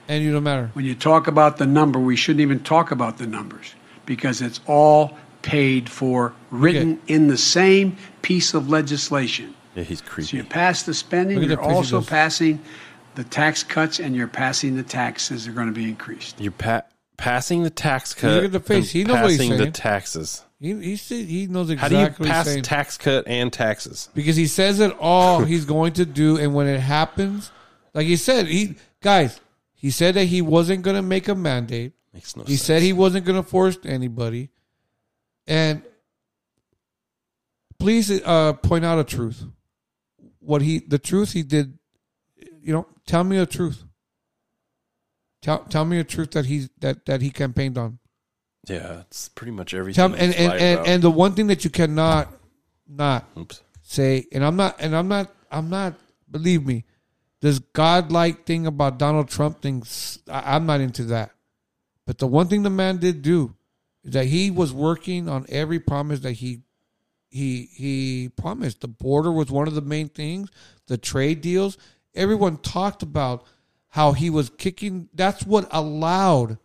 Speaker 11: and you don't matter.
Speaker 25: When you talk about the number, we shouldn't even talk about the numbers because it's all paid for, written in the same piece of legislation.
Speaker 9: Yeah, he's creepy.
Speaker 25: So you pass the spending, you're
Speaker 11: the
Speaker 25: also
Speaker 11: does.
Speaker 25: passing the tax cuts, and you're passing the taxes are going to be increased.
Speaker 9: You're pa- passing the tax cut.
Speaker 11: Look at the face. He knows what he's
Speaker 9: passing the taxes.
Speaker 11: He he said he knows
Speaker 9: How
Speaker 11: exactly
Speaker 9: do you
Speaker 11: what he's
Speaker 9: pass
Speaker 11: saying.
Speaker 9: tax cut and taxes?
Speaker 11: because he says it all he's going to do, and when it happens, like he said, he guys, he said that he wasn't going to make a mandate.
Speaker 9: Makes no
Speaker 11: he
Speaker 9: sense.
Speaker 11: said he wasn't going to force anybody, and please uh, point out a truth. What he the truth he did, you know, tell me the truth. Tell tell me the truth that he that that he campaigned on.
Speaker 9: Yeah, it's pretty much everything.
Speaker 11: Tell and and, and, and the one thing that you cannot not
Speaker 9: Oops.
Speaker 11: say, and I'm not, and I'm not, I'm not. Believe me, this godlike thing about Donald Trump things, I'm not into that. But the one thing the man did do is that he was working on every promise that he he he promised. The border was one of the main things. The trade deals. Everyone talked about how he was kicking. That's what allowed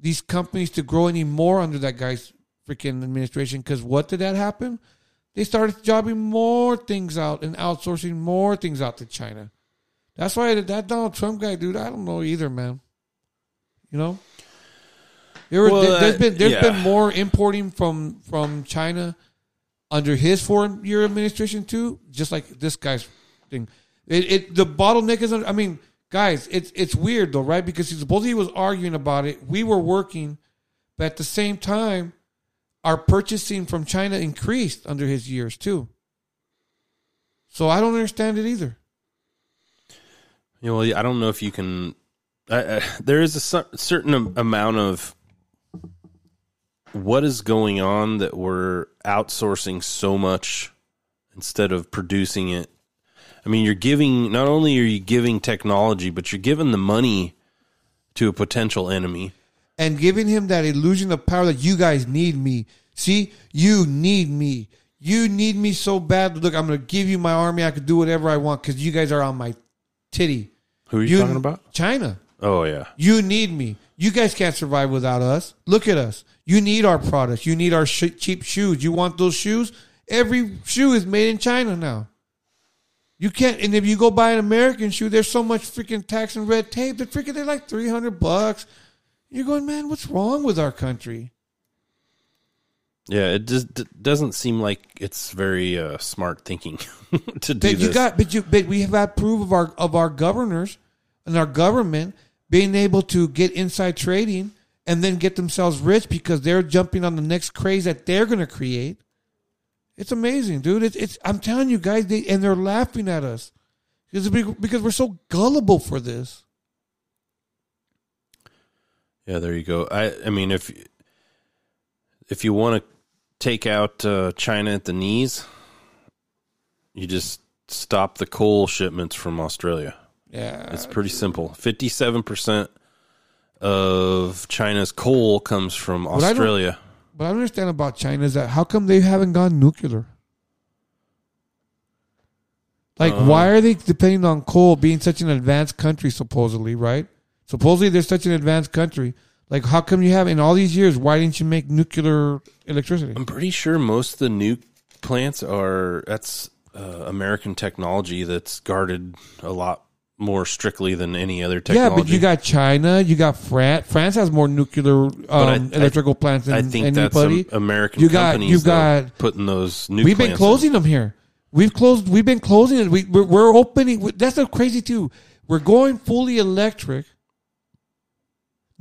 Speaker 11: these companies to grow any more under that guy's freaking administration. Because what did that happen? They started jobbing more things out and outsourcing more things out to China. That's why that Donald Trump guy, dude, I don't know either, man. You know, there
Speaker 9: Well,
Speaker 11: there, has
Speaker 9: uh,
Speaker 11: been there's
Speaker 9: yeah.
Speaker 11: been more importing from from China under his four year administration too. Just like this guy's thing, it, it the bottleneck is. I mean, guys, it's it's weird though, right? Because he supposedly he was arguing about it. We were working, but at the same time, our purchasing from China increased under his years too. So I don't understand it either.
Speaker 9: You know, well, I don't know if you can. There is a certain amount of what is going on that we're outsourcing so much instead of producing it. I mean, you're giving not only are you giving technology, but you're giving the money to a potential enemy.
Speaker 11: and giving him that illusion of power that you guys need me. See, you need me. You need me so bad. Look, I'm going to give you my army. I could do whatever I want because you guys are on my titty.
Speaker 9: Who are you, talking about?
Speaker 11: China.
Speaker 9: Oh yeah,
Speaker 11: You need me. You guys can't survive without us. Look at us. You need our products. You need our sh- cheap shoes. You want those shoes? Every shoe is made in China now. You can't. And if you go buy an American shoe, there's so much freaking tax and red tape. They're freaking. They're like three hundred bucks. You're going, man. What's wrong with our country?
Speaker 9: Yeah. It just d- doesn't seem like it's very uh, smart thinking to do
Speaker 11: But
Speaker 9: this.
Speaker 11: got, but you, but we have had proof of our of our governors and our government being able to get inside trading and then get themselves rich because they're jumping on the next craze that they're going to create. It's amazing, dude. It's, it's I'm telling you guys, they, and they're laughing at us because because we're so gullible for this.
Speaker 9: Yeah, there you go. I I mean if if you want to take out uh, China at the knees, you just stop the coal shipments from Australia.
Speaker 11: Yeah,
Speaker 9: It's pretty simple. 57% of China's coal comes from
Speaker 11: What I
Speaker 9: Australia.
Speaker 11: What I don't understand about China is that how come they haven't gone nuclear? Like,
Speaker 9: Uh,
Speaker 11: why are they depending on coal being such an advanced country, supposedly, right? Supposedly, they're such an advanced country. Like, how come you have, in all these years, why didn't you make nuclear electricity?
Speaker 9: I'm pretty sure most of the nuke plants are that's uh, American technology that's guarded a lot more strictly than any other technology.
Speaker 11: Yeah, but you got China, you got France. France has more nuclear um,
Speaker 9: I- I-
Speaker 11: electrical plants than
Speaker 9: I think that's
Speaker 11: anybody.
Speaker 9: Am- American
Speaker 11: you got,
Speaker 9: companies
Speaker 11: you got
Speaker 9: putting those nuke
Speaker 11: We've been closing them here. We've closed. We've been closing it. We, we're, we're opening. That's so crazy too. We're going fully electric.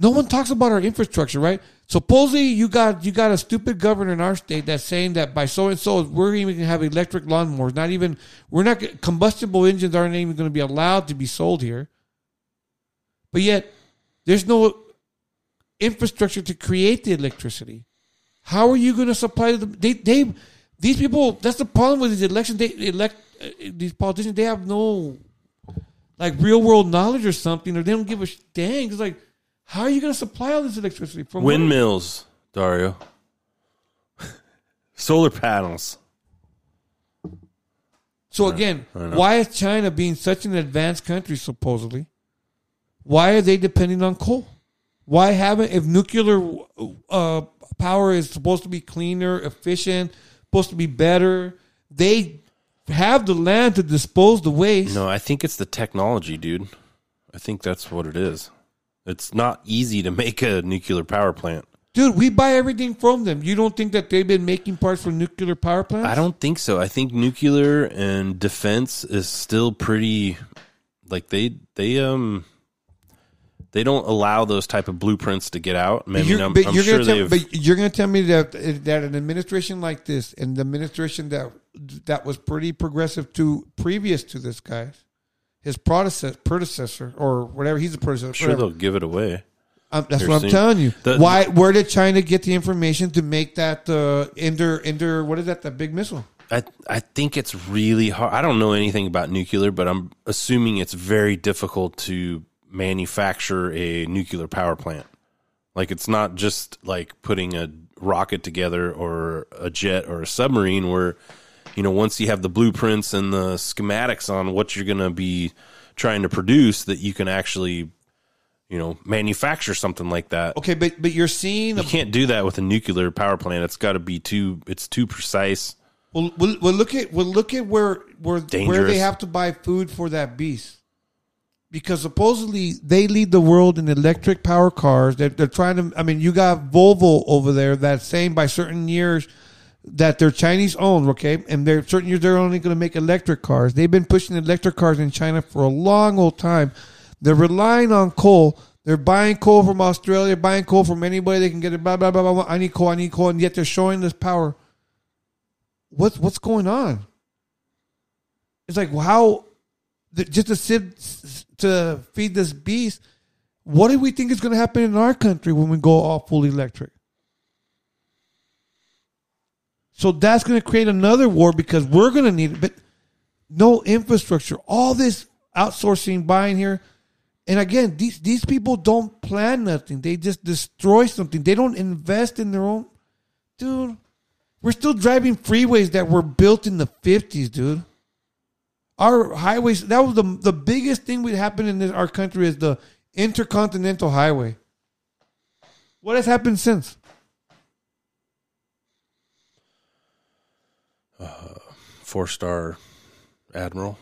Speaker 11: No one talks about our infrastructure, right? Supposedly, you got you got a stupid governor in our state that's saying that by so and so we're even going to have electric lawnmowers. Not even we're not combustible engines aren't even going to be allowed to be sold here. But yet, there's no infrastructure to create the electricity. How are you going to supply them? They, they, these people. That's the problem with these elections. They elect uh, these politicians. They have no like real world knowledge or something, or they don't give a dang. It's like, how are you going to supply all this electricity from?
Speaker 9: Windmills, Dario. Solar panels.
Speaker 11: So again, why is China being such an advanced country supposedly? Why are they depending on coal? Why haven't if nuclear uh, power is supposed to be cleaner, efficient, supposed to be better? They have the land to dispose the waste.
Speaker 9: No, I think it's the technology, dude. I think that's what it is. It's not easy to make a nuclear power plant.
Speaker 11: Dude, we buy everything from them. You don't think that they've been making parts for nuclear power plants?
Speaker 9: I don't think so. I think nuclear and defense is still pretty like they they um they don't allow those type of blueprints to get out. I mean,
Speaker 11: You're-
Speaker 9: I'm,
Speaker 11: but
Speaker 9: I'm
Speaker 11: you're
Speaker 9: sure
Speaker 11: tell,
Speaker 9: they've
Speaker 11: but you're going to tell me that that an administration like this, and the administration that that was pretty progressive to previous to this guy, his predecessor, predecessor or whatever, he's a predecessor.
Speaker 9: I'm sure
Speaker 11: whatever.
Speaker 9: they'll give it away.
Speaker 11: Um, that's
Speaker 9: Here
Speaker 11: what I'm telling you.
Speaker 9: The-
Speaker 11: Why? Where did China get the information to make that uh, ender ender? What is that? That big missile?
Speaker 9: I I think it's really hard. I don't know anything about nuclear, but I'm assuming it's very difficult to manufacture a nuclear power plant. Like it's not just like putting a rocket together or a jet or a submarine where you know once you have the blueprints and the schematics on what you're going to be trying to produce that you can actually you know manufacture something like that.
Speaker 11: Okay, but but you're seeing
Speaker 9: You can't do that with a nuclear power plant. It's got to be too it's too precise.
Speaker 11: Well, we'll, we'll look at we'll look at where where where they have to buy food for that beast, because supposedly they lead the world in electric power cars. They're, they're trying to. I mean, you got Volvo over there that's saying by certain years that they're Chinese owned, okay, and they're certain years they're only going to make electric cars. They've been pushing electric cars in China for a long old time. They're relying on coal. They're buying coal from Australia, buying coal from anybody they can get it. Blah blah blah blah. I need coal. I need coal, and yet they're showing this power what's what's going on? It's like how just to sit to feed this beast. What do we think is going to happen in our country when we go all fully electric? So that's going to create another war because we're going to need it, but no infrastructure. All this outsourcing, buying here, and again, these these people don't plan nothing. They just destroy something. They don't invest in their own. Dude, we're still driving freeways that were built in the fifties, dude. Our highways that was the the biggest thing that happened in this, our country is the intercontinental highway. What has happened since?
Speaker 9: Four star admiral.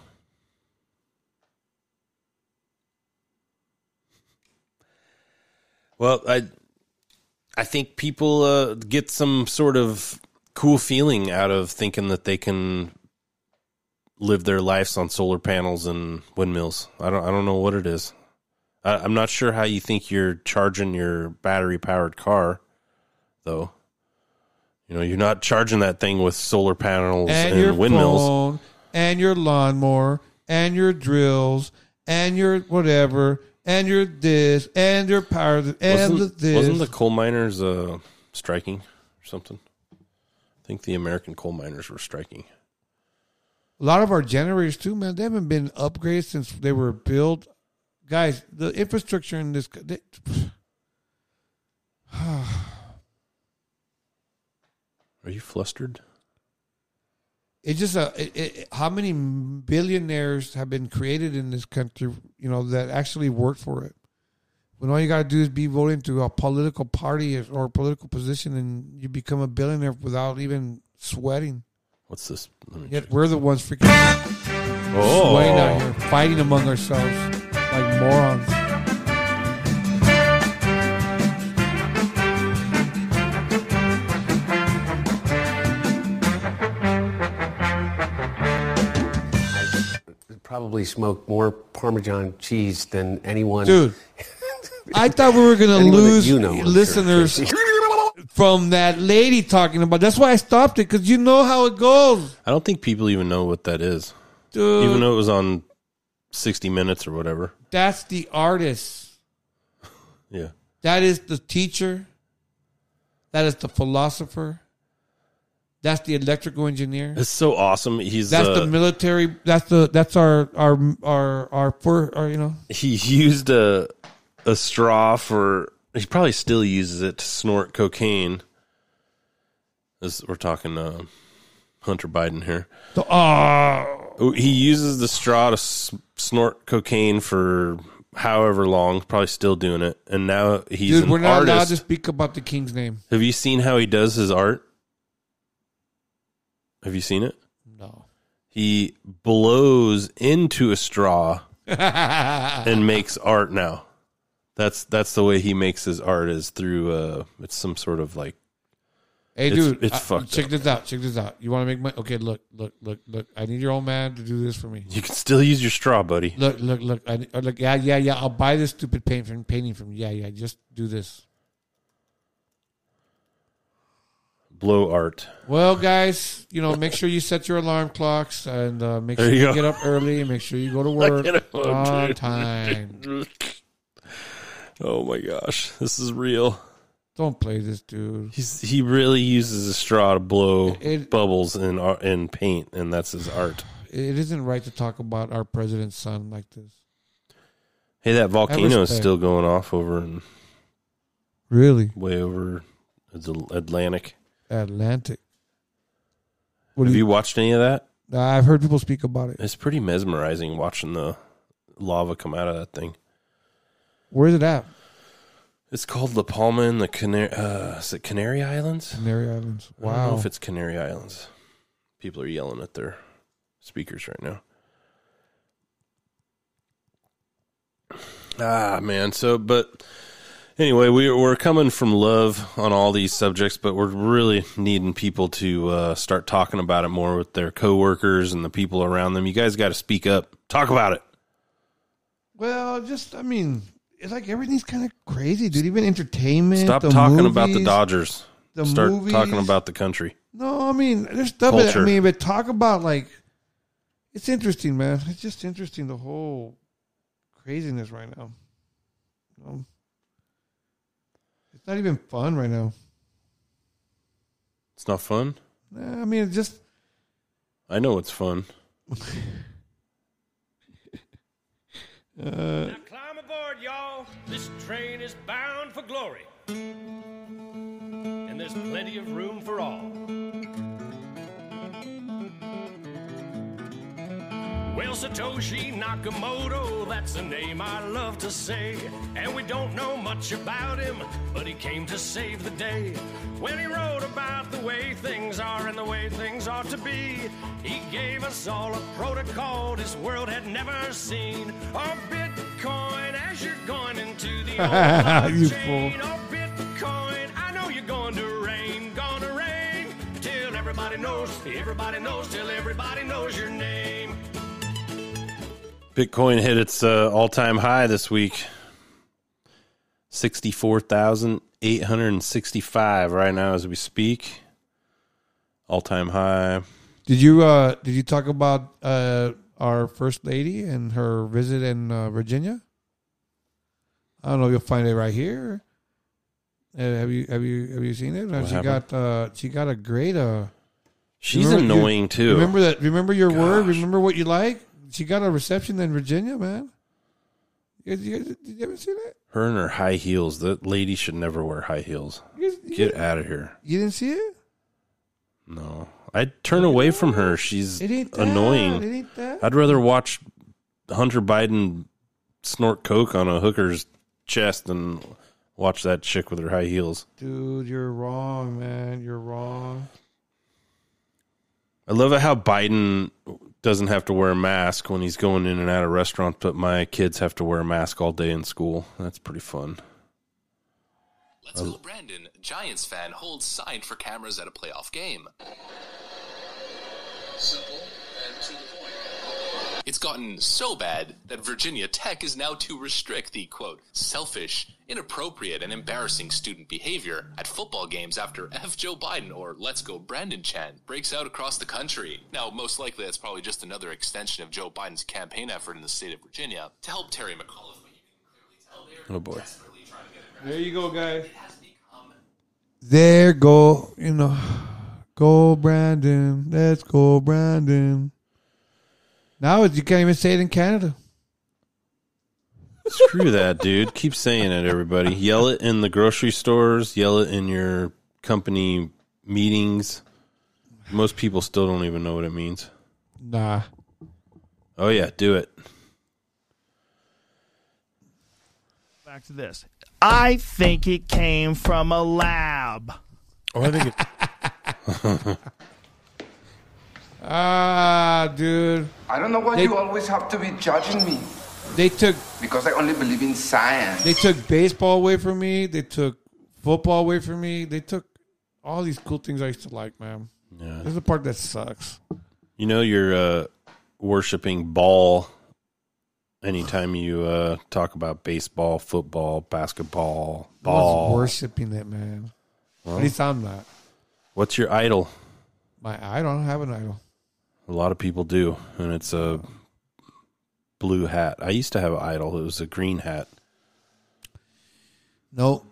Speaker 9: Well, I I think people uh, get some sort of cool feeling out of thinking that they can live their lives on solar panels and windmills. I don't I don't know what it is. I, I'm not sure how you think you're charging your battery powered car, though. You know, you're not charging that thing with solar panels and,
Speaker 11: and your
Speaker 9: windmills.
Speaker 11: phone, and your lawnmower, and your drills, and your whatever, and your this, and your power, and
Speaker 9: wasn't,
Speaker 11: the this.
Speaker 9: wasn't the coal miners uh, striking or something? I think the American coal miners were striking.
Speaker 11: A lot of our generators too, man. They haven't been upgraded since they were built. Guys, the infrastructure in this, they,
Speaker 9: Are you flustered?
Speaker 11: It's just a it, it, how many billionaires have been created in this country, you know, that actually work for it. When all you got to do is be voting to a political party or a political position, and you become a billionaire without even sweating.
Speaker 9: What's this? Let me
Speaker 11: Yet we're the ones freaking
Speaker 9: Oh.
Speaker 11: sweating out here, fighting among ourselves like morons.
Speaker 26: Probably smoked more Parmesan cheese than anyone.
Speaker 11: Dude, I thought we were gonna lose
Speaker 26: you know, I'm sure.
Speaker 11: listeners from that lady talking about. That's why I stopped it because you know how it goes.
Speaker 9: I don't think people even know what that is.
Speaker 11: Dude.
Speaker 9: Even though it was on 60 Minutes or whatever.
Speaker 11: That's the artist.
Speaker 9: Yeah.
Speaker 11: That is the teacher. That is the philosopher. That's the electrical engineer.
Speaker 9: It's so awesome. He's
Speaker 11: That's
Speaker 9: uh,
Speaker 11: the military. That's the that's our our our our for our you know.
Speaker 9: he used a a straw for he probably still uses it to snort cocaine. This we're talking uh, Hunter Biden here.
Speaker 11: The, uh,
Speaker 9: he uses the straw to s- snort cocaine for however long. Probably still doing it, and now he's
Speaker 11: dude,
Speaker 9: an
Speaker 11: we're not allowed to speak about the king's name.
Speaker 9: Have you seen how he does his art? Have you seen it?
Speaker 11: No.
Speaker 9: He blows into a straw and makes art now. That's that's the way he makes his art is through uh it's some sort of like
Speaker 11: Hey,
Speaker 9: it's-
Speaker 11: dude,
Speaker 9: it's
Speaker 11: I-
Speaker 9: fucked
Speaker 11: check
Speaker 9: up.
Speaker 11: this out. Check this out. You want to make money? Okay, look, look, look, look. I need your old man to do this for me.
Speaker 9: You can still use your straw, buddy.
Speaker 11: Look, look, look. I, I look. Yeah, yeah, yeah. I'll buy this stupid paint from painting from. you. Yeah, yeah. Just do this.
Speaker 9: Blow art.
Speaker 11: Well, guys, you know, make sure you set your alarm clocks and uh, make
Speaker 9: There
Speaker 11: sure
Speaker 9: you
Speaker 11: get up early and make sure you go to work on
Speaker 9: dude.
Speaker 11: time.
Speaker 9: Oh my gosh, this is real.
Speaker 11: Don't play this, dude.
Speaker 9: He's he really uses a straw to blow
Speaker 11: It-
Speaker 9: bubbles in ar- in paint, and that's his art.
Speaker 11: It isn't right to talk about our president's son like this.
Speaker 9: Hey, that volcano is still going off over in
Speaker 11: Really?
Speaker 9: way over the Atlantic.
Speaker 11: Atlantic. What
Speaker 9: Have
Speaker 11: do
Speaker 9: you watched any of that?
Speaker 11: I've heard people speak about it.
Speaker 9: It's pretty mesmerizing watching the lava come out of that thing.
Speaker 11: Where's it at?
Speaker 9: It's called La Palma in the Canary. Uh, is it Canary Islands?
Speaker 11: Canary Islands.
Speaker 9: I don't know
Speaker 11: Wow.
Speaker 9: if it's Canary Islands. People are yelling at their speakers right now. Ah, man. So, but anyway, we, we're coming from love on all these subjects, but we're really needing people to uh, start talking about it more with their coworkers and the people around them. You guys got to speak up. Talk about it.
Speaker 11: Well, just I mean, it's like everything's kind of crazy, dude. Even entertainment.
Speaker 9: Stop talking about the Dodgers.
Speaker 11: the
Speaker 9: Start
Speaker 11: movies.
Speaker 9: talking about the country.
Speaker 11: No, I mean, there's stuff. That, I mean, but talk about like, it's interesting, man. It's just interesting the whole craziness right now. It's not even fun right now.
Speaker 9: It's not fun.
Speaker 11: Nah, I mean, it's just
Speaker 9: I know it's fun.
Speaker 11: uh,
Speaker 27: Climb aboard, y'all. This train is bound for glory. And there's plenty of room for all. Well, Satoshi Nakamoto, that's a name I love to say. And we don't know much about him, but he came to save the day. When he wrote about the way things are and the way things ought to be, he gave us all a protocol this world had never seen. A Bitcoin as you're going into the old
Speaker 11: fool.
Speaker 27: A Bitcoin, I know you're going to rain, gonna rain. Till everybody knows, everybody knows, till everybody knows your name.
Speaker 9: Bitcoin hit its uh, all-time high this week. Sixty-four thousand eight hundred and sixty-five right now as we speak. All-time high.
Speaker 11: did you uh did you talk about uh our first lady and her visit in uh, Virginia? I don't know if you'll find it right here. Uh, have you have you have you seen it?
Speaker 9: What
Speaker 11: she
Speaker 9: happened?
Speaker 11: got uh she got a great uh
Speaker 9: She's
Speaker 11: remember-
Speaker 9: annoying
Speaker 11: you-
Speaker 9: too.
Speaker 11: Remember that remember your word, remember what you like? She got a reception in Virginia, man. You guys, you guys, did you ever see that?
Speaker 9: Her and her high heels. That lady should never wear high heels.
Speaker 11: You guys-
Speaker 9: Get out of here.
Speaker 11: You didn't see it?
Speaker 9: No, I'd turn away from her. She's
Speaker 11: It ain't that.
Speaker 9: annoying.
Speaker 11: It ain't that.
Speaker 9: I'd rather watch Hunter Biden snort coke on a hooker's chest than watch that chick with her high heels.
Speaker 11: Dude, you're wrong, man. You're wrong.
Speaker 9: I love it how Biden doesn't have to wear a mask when he's going in and out of restaurants, but my kids have to wear a mask all day in school. That's pretty fun.
Speaker 28: Let's go, Brandon. Giants fan holds sign for cameras at a playoff game. Simple It's gotten so bad that Virginia Tech is now to restrict the quote selfish, inappropriate, and embarrassing student behavior at football games after F. Joe Biden or Let's Go Brandon chant breaks out across the country. Now, most likely that's probably just another extension of Joe Biden's campaign effort in the state of Virginia to help Terry McAuliffe.
Speaker 9: Oh boy.
Speaker 11: There you go, guys. There go, you know, go Brandon. Let's go Brandon. Now you can't even say it in Canada.
Speaker 9: Screw that, dude. Keep saying it, everybody. Yell it in the grocery stores, yell it in your company meetings. Most people still don't even know what it means.
Speaker 11: Nah.
Speaker 9: Oh, yeah, do it.
Speaker 17: Back to this. I think it came from a lab.
Speaker 9: Oh, I think it.
Speaker 11: Ah, dude.
Speaker 29: I don't know why
Speaker 11: They-
Speaker 29: you always have to be judging me.
Speaker 11: They took
Speaker 29: Because I only believe in science.
Speaker 11: they took baseball away from me. They took football away from me. They took all these cool things I used to like, man.
Speaker 9: Yeah.
Speaker 11: This is the part that sucks.
Speaker 9: You know you're uh, worshiping ball anytime you uh, talk about baseball, football, basketball,
Speaker 11: I was
Speaker 9: ball.
Speaker 11: worshiping it, man.
Speaker 9: Well,
Speaker 11: At least I'm not.
Speaker 9: What's your idol?
Speaker 11: My I don't have an idol.
Speaker 9: A lot of people do, and it's a blue hat. I used to have an idol. It was a green hat.
Speaker 11: No,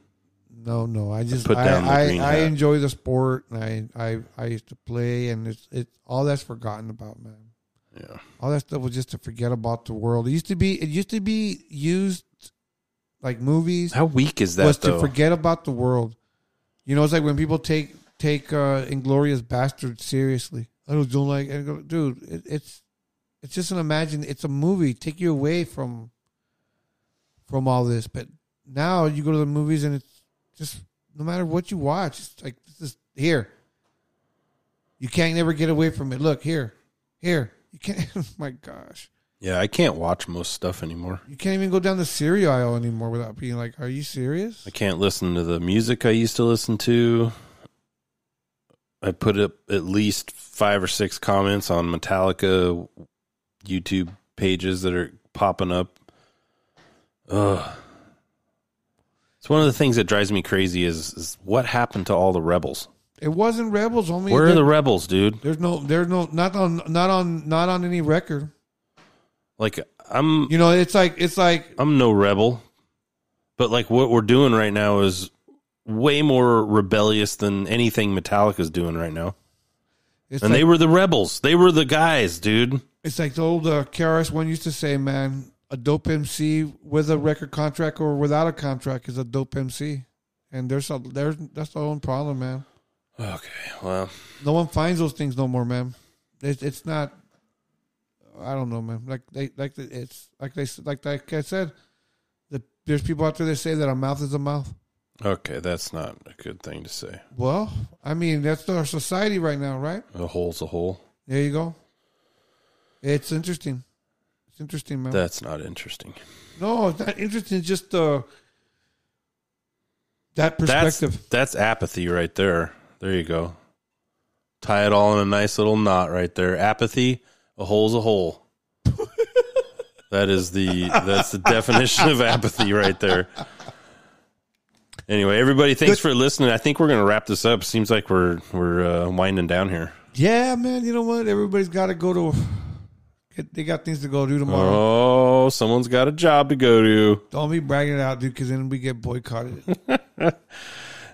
Speaker 11: no, no. I just
Speaker 9: Put down the
Speaker 11: I,
Speaker 9: green
Speaker 11: I, I
Speaker 9: hat.
Speaker 11: enjoy the sport, and I, I I used to play, and it's it all that's forgotten about, man.
Speaker 9: Yeah,
Speaker 11: all that stuff was just to forget about the world. It used to be it used to be used like movies.
Speaker 9: How weak is that,
Speaker 11: Was
Speaker 9: though?
Speaker 11: to forget about the world. You know, it's like when people take take uh, Inglourious Basterds seriously. I don't like, and go, dude. It, it's it's just an imagine. It's a movie. Take you away from from all this. But now you go to the movies and it's just no matter what you watch, it's like this is here. You can't never get away from it. Look here, here. You can't. oh my gosh,
Speaker 9: yeah. I can't watch most stuff anymore.
Speaker 11: you can't even go down the cereal aisle anymore without being like, "Are you serious?"
Speaker 9: I can't listen to the music I used to listen to. I put up at least five or six comments on Metallica YouTube pages that are popping up. Ugh. It's one of the things that drives me crazy is, is what happened to all the rebels?
Speaker 11: It wasn't rebels. Only
Speaker 9: Where are the rebels, dude?
Speaker 11: There's no. There's no. Not on. Not on. Not on any record.
Speaker 9: Like I'm
Speaker 11: You know, it's like it's like
Speaker 9: I'm no rebel. But like what we're doing right now is way more rebellious than anything Metallica's doing right now.
Speaker 11: It's
Speaker 9: and
Speaker 11: like-
Speaker 9: they were the rebels. They were the guys, dude.
Speaker 11: It's like the old uh, KRS One used to say, "Man, a dope MC with a record contract or without a contract is a dope MC." And there's a there's that's the own problem, man.
Speaker 9: Okay, well,
Speaker 11: No one finds those things no more, man. It's it's not. I don't know, man. Like they like the, it's like they like like I said, the, there's people out there that say that a mouth is a mouth.
Speaker 9: Okay, that's not a good thing to say.
Speaker 11: Well, I mean that's our society right now, right?
Speaker 9: A hole's a hole.
Speaker 11: There you go. It's interesting. It's interesting, man.
Speaker 9: That's not interesting.
Speaker 11: No, it's not interesting. It's just uh, that
Speaker 9: That's,
Speaker 11: perspective.
Speaker 9: that's apathy right there. There you go. Tie it all in a nice little knot right there. Apathy, a hole's a hole. that is the that's the definition of apathy right there. Anyway, everybody, thanks for listening. I think we're going to wrap this up. Seems like we're we're uh, winding down here.
Speaker 11: yeah, man. You know what? Everybody's got to go to. Get, they got things to go do tomorrow.
Speaker 9: Oh, someone's got a job to go to.
Speaker 11: Don't be bragging it out, dude, because then we get boycotted.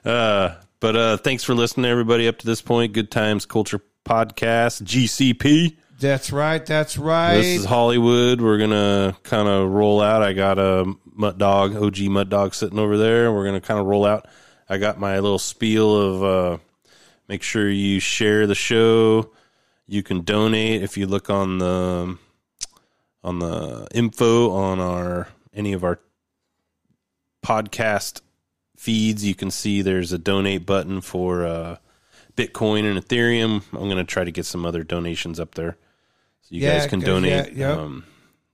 Speaker 9: Uh, but uh, thanks for listening, everybody, up to this point. Good Times Culture Podcast, GCP.
Speaker 11: that's right. That's right.
Speaker 9: This is Hollywood. We're gonna kind of roll out. I got a Mutt Dog, OG Mutt Dog, sitting over there. We're gonna kind of roll out. I got my little spiel of uh, Make sure you share the show. You can donate if you look on the on the info on our any of our podcast feeds. You can see there's a donate button for uh, Bitcoin and Ethereum. I'm going to try to get some other donations up there, so you
Speaker 11: Yeah,
Speaker 9: guys can donate.
Speaker 11: yeah, yep.
Speaker 9: Um,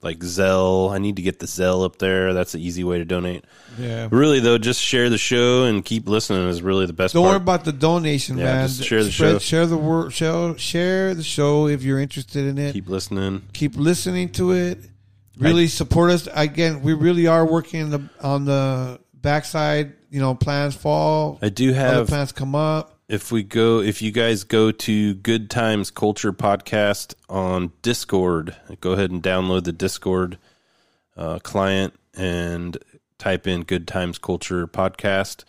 Speaker 9: like Zelle. I need to get the Zelle up there. That's an easy way to donate.
Speaker 11: Yeah.
Speaker 9: Really though, just share the show and keep listening is really the best.
Speaker 11: Don't
Speaker 9: part.
Speaker 11: worry about the donation,
Speaker 9: Yeah,
Speaker 11: man.
Speaker 9: just share the
Speaker 11: Spread-
Speaker 9: show.
Speaker 11: Share the word. Share, share the show if you're interested in it.
Speaker 9: Keep listening.
Speaker 11: Keep listening to it. Really support us. Again, we really are working on the, on the backside. You know, plans fall.
Speaker 9: I do have
Speaker 11: Other
Speaker 9: have
Speaker 11: plans come up.
Speaker 9: If we go, if you guys go to Good Times Culture Podcast on Discord, go ahead and download the Discord uh, client and type in Good Times Culture Podcast.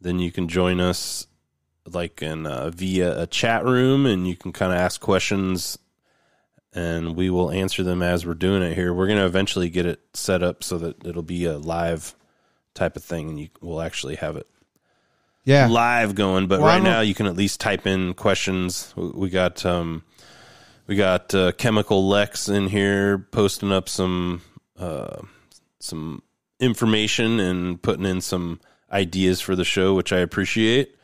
Speaker 9: Then you can join us like in uh, via a chat room, and you can kind of ask questions, and we will answer them as we're doing it here. We're going to eventually get it set up so that it'll be a live type of thing, and you will actually have it
Speaker 11: Yeah.
Speaker 9: live going. But
Speaker 11: Well,
Speaker 9: right now, you can at least type in questions. We- got um, we got uh, Chemical Lex in here posting up some uh, some information and putting in some ideas for the show, which I appreciate.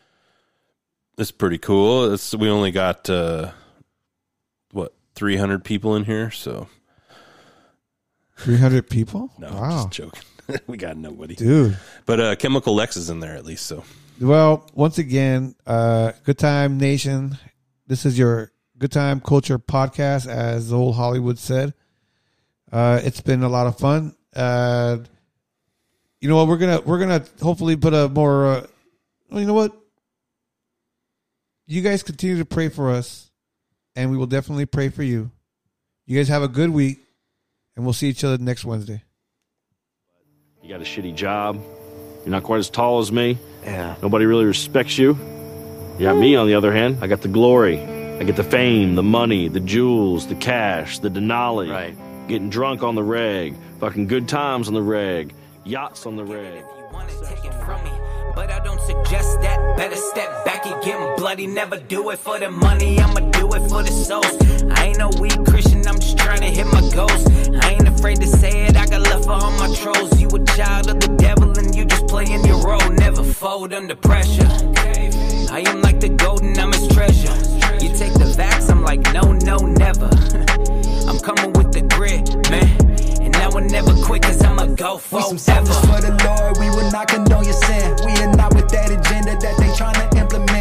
Speaker 9: It's pretty cool. It's, we only got uh, what three hundred people in here, so
Speaker 11: Three hundred people.
Speaker 9: no,
Speaker 11: wow.
Speaker 9: I'm just joking. we got nobody,
Speaker 11: Dude.
Speaker 9: But uh, Chemical Lex is in there at least, so
Speaker 11: Well, once again, uh, Good Time Nation. This is your Good Time Culture podcast, as old Hollywood said. Uh, it's been a lot of fun. Uh, you know what? We're gonna we're gonna hopefully put a more. Uh, well, you know what? You guys continue to pray for us, and we will definitely pray for you. You guys have a good week, and we'll see each other next Wednesday.
Speaker 30: You got a shitty job. You're not quite as tall as me. Yeah. Nobody really respects you. You got me, on the other hand. I got the glory. I get the fame, the money, the jewels, the cash, the Denali. Right. Getting drunk on the reg. Fucking good times on the reg. Yachts on the reg.
Speaker 31: But I don't suggest that. Better step back and get bloody. Never do it for the money. I'ma do it for the souls. I ain't no weak Christian. I'm just trying to hit my goals. I ain't afraid to say it. I got love for all my trolls. You a child of the devil and you just playing your role. Never fold under pressure. I am like the golden. I'm his treasure. You take the vax. I'm like no, no, never. I'm coming with will never quit, cause I'ma go for
Speaker 32: We some savage for the Lord, we will not condone your sin.
Speaker 6: We are not with that agenda that they trying to implement.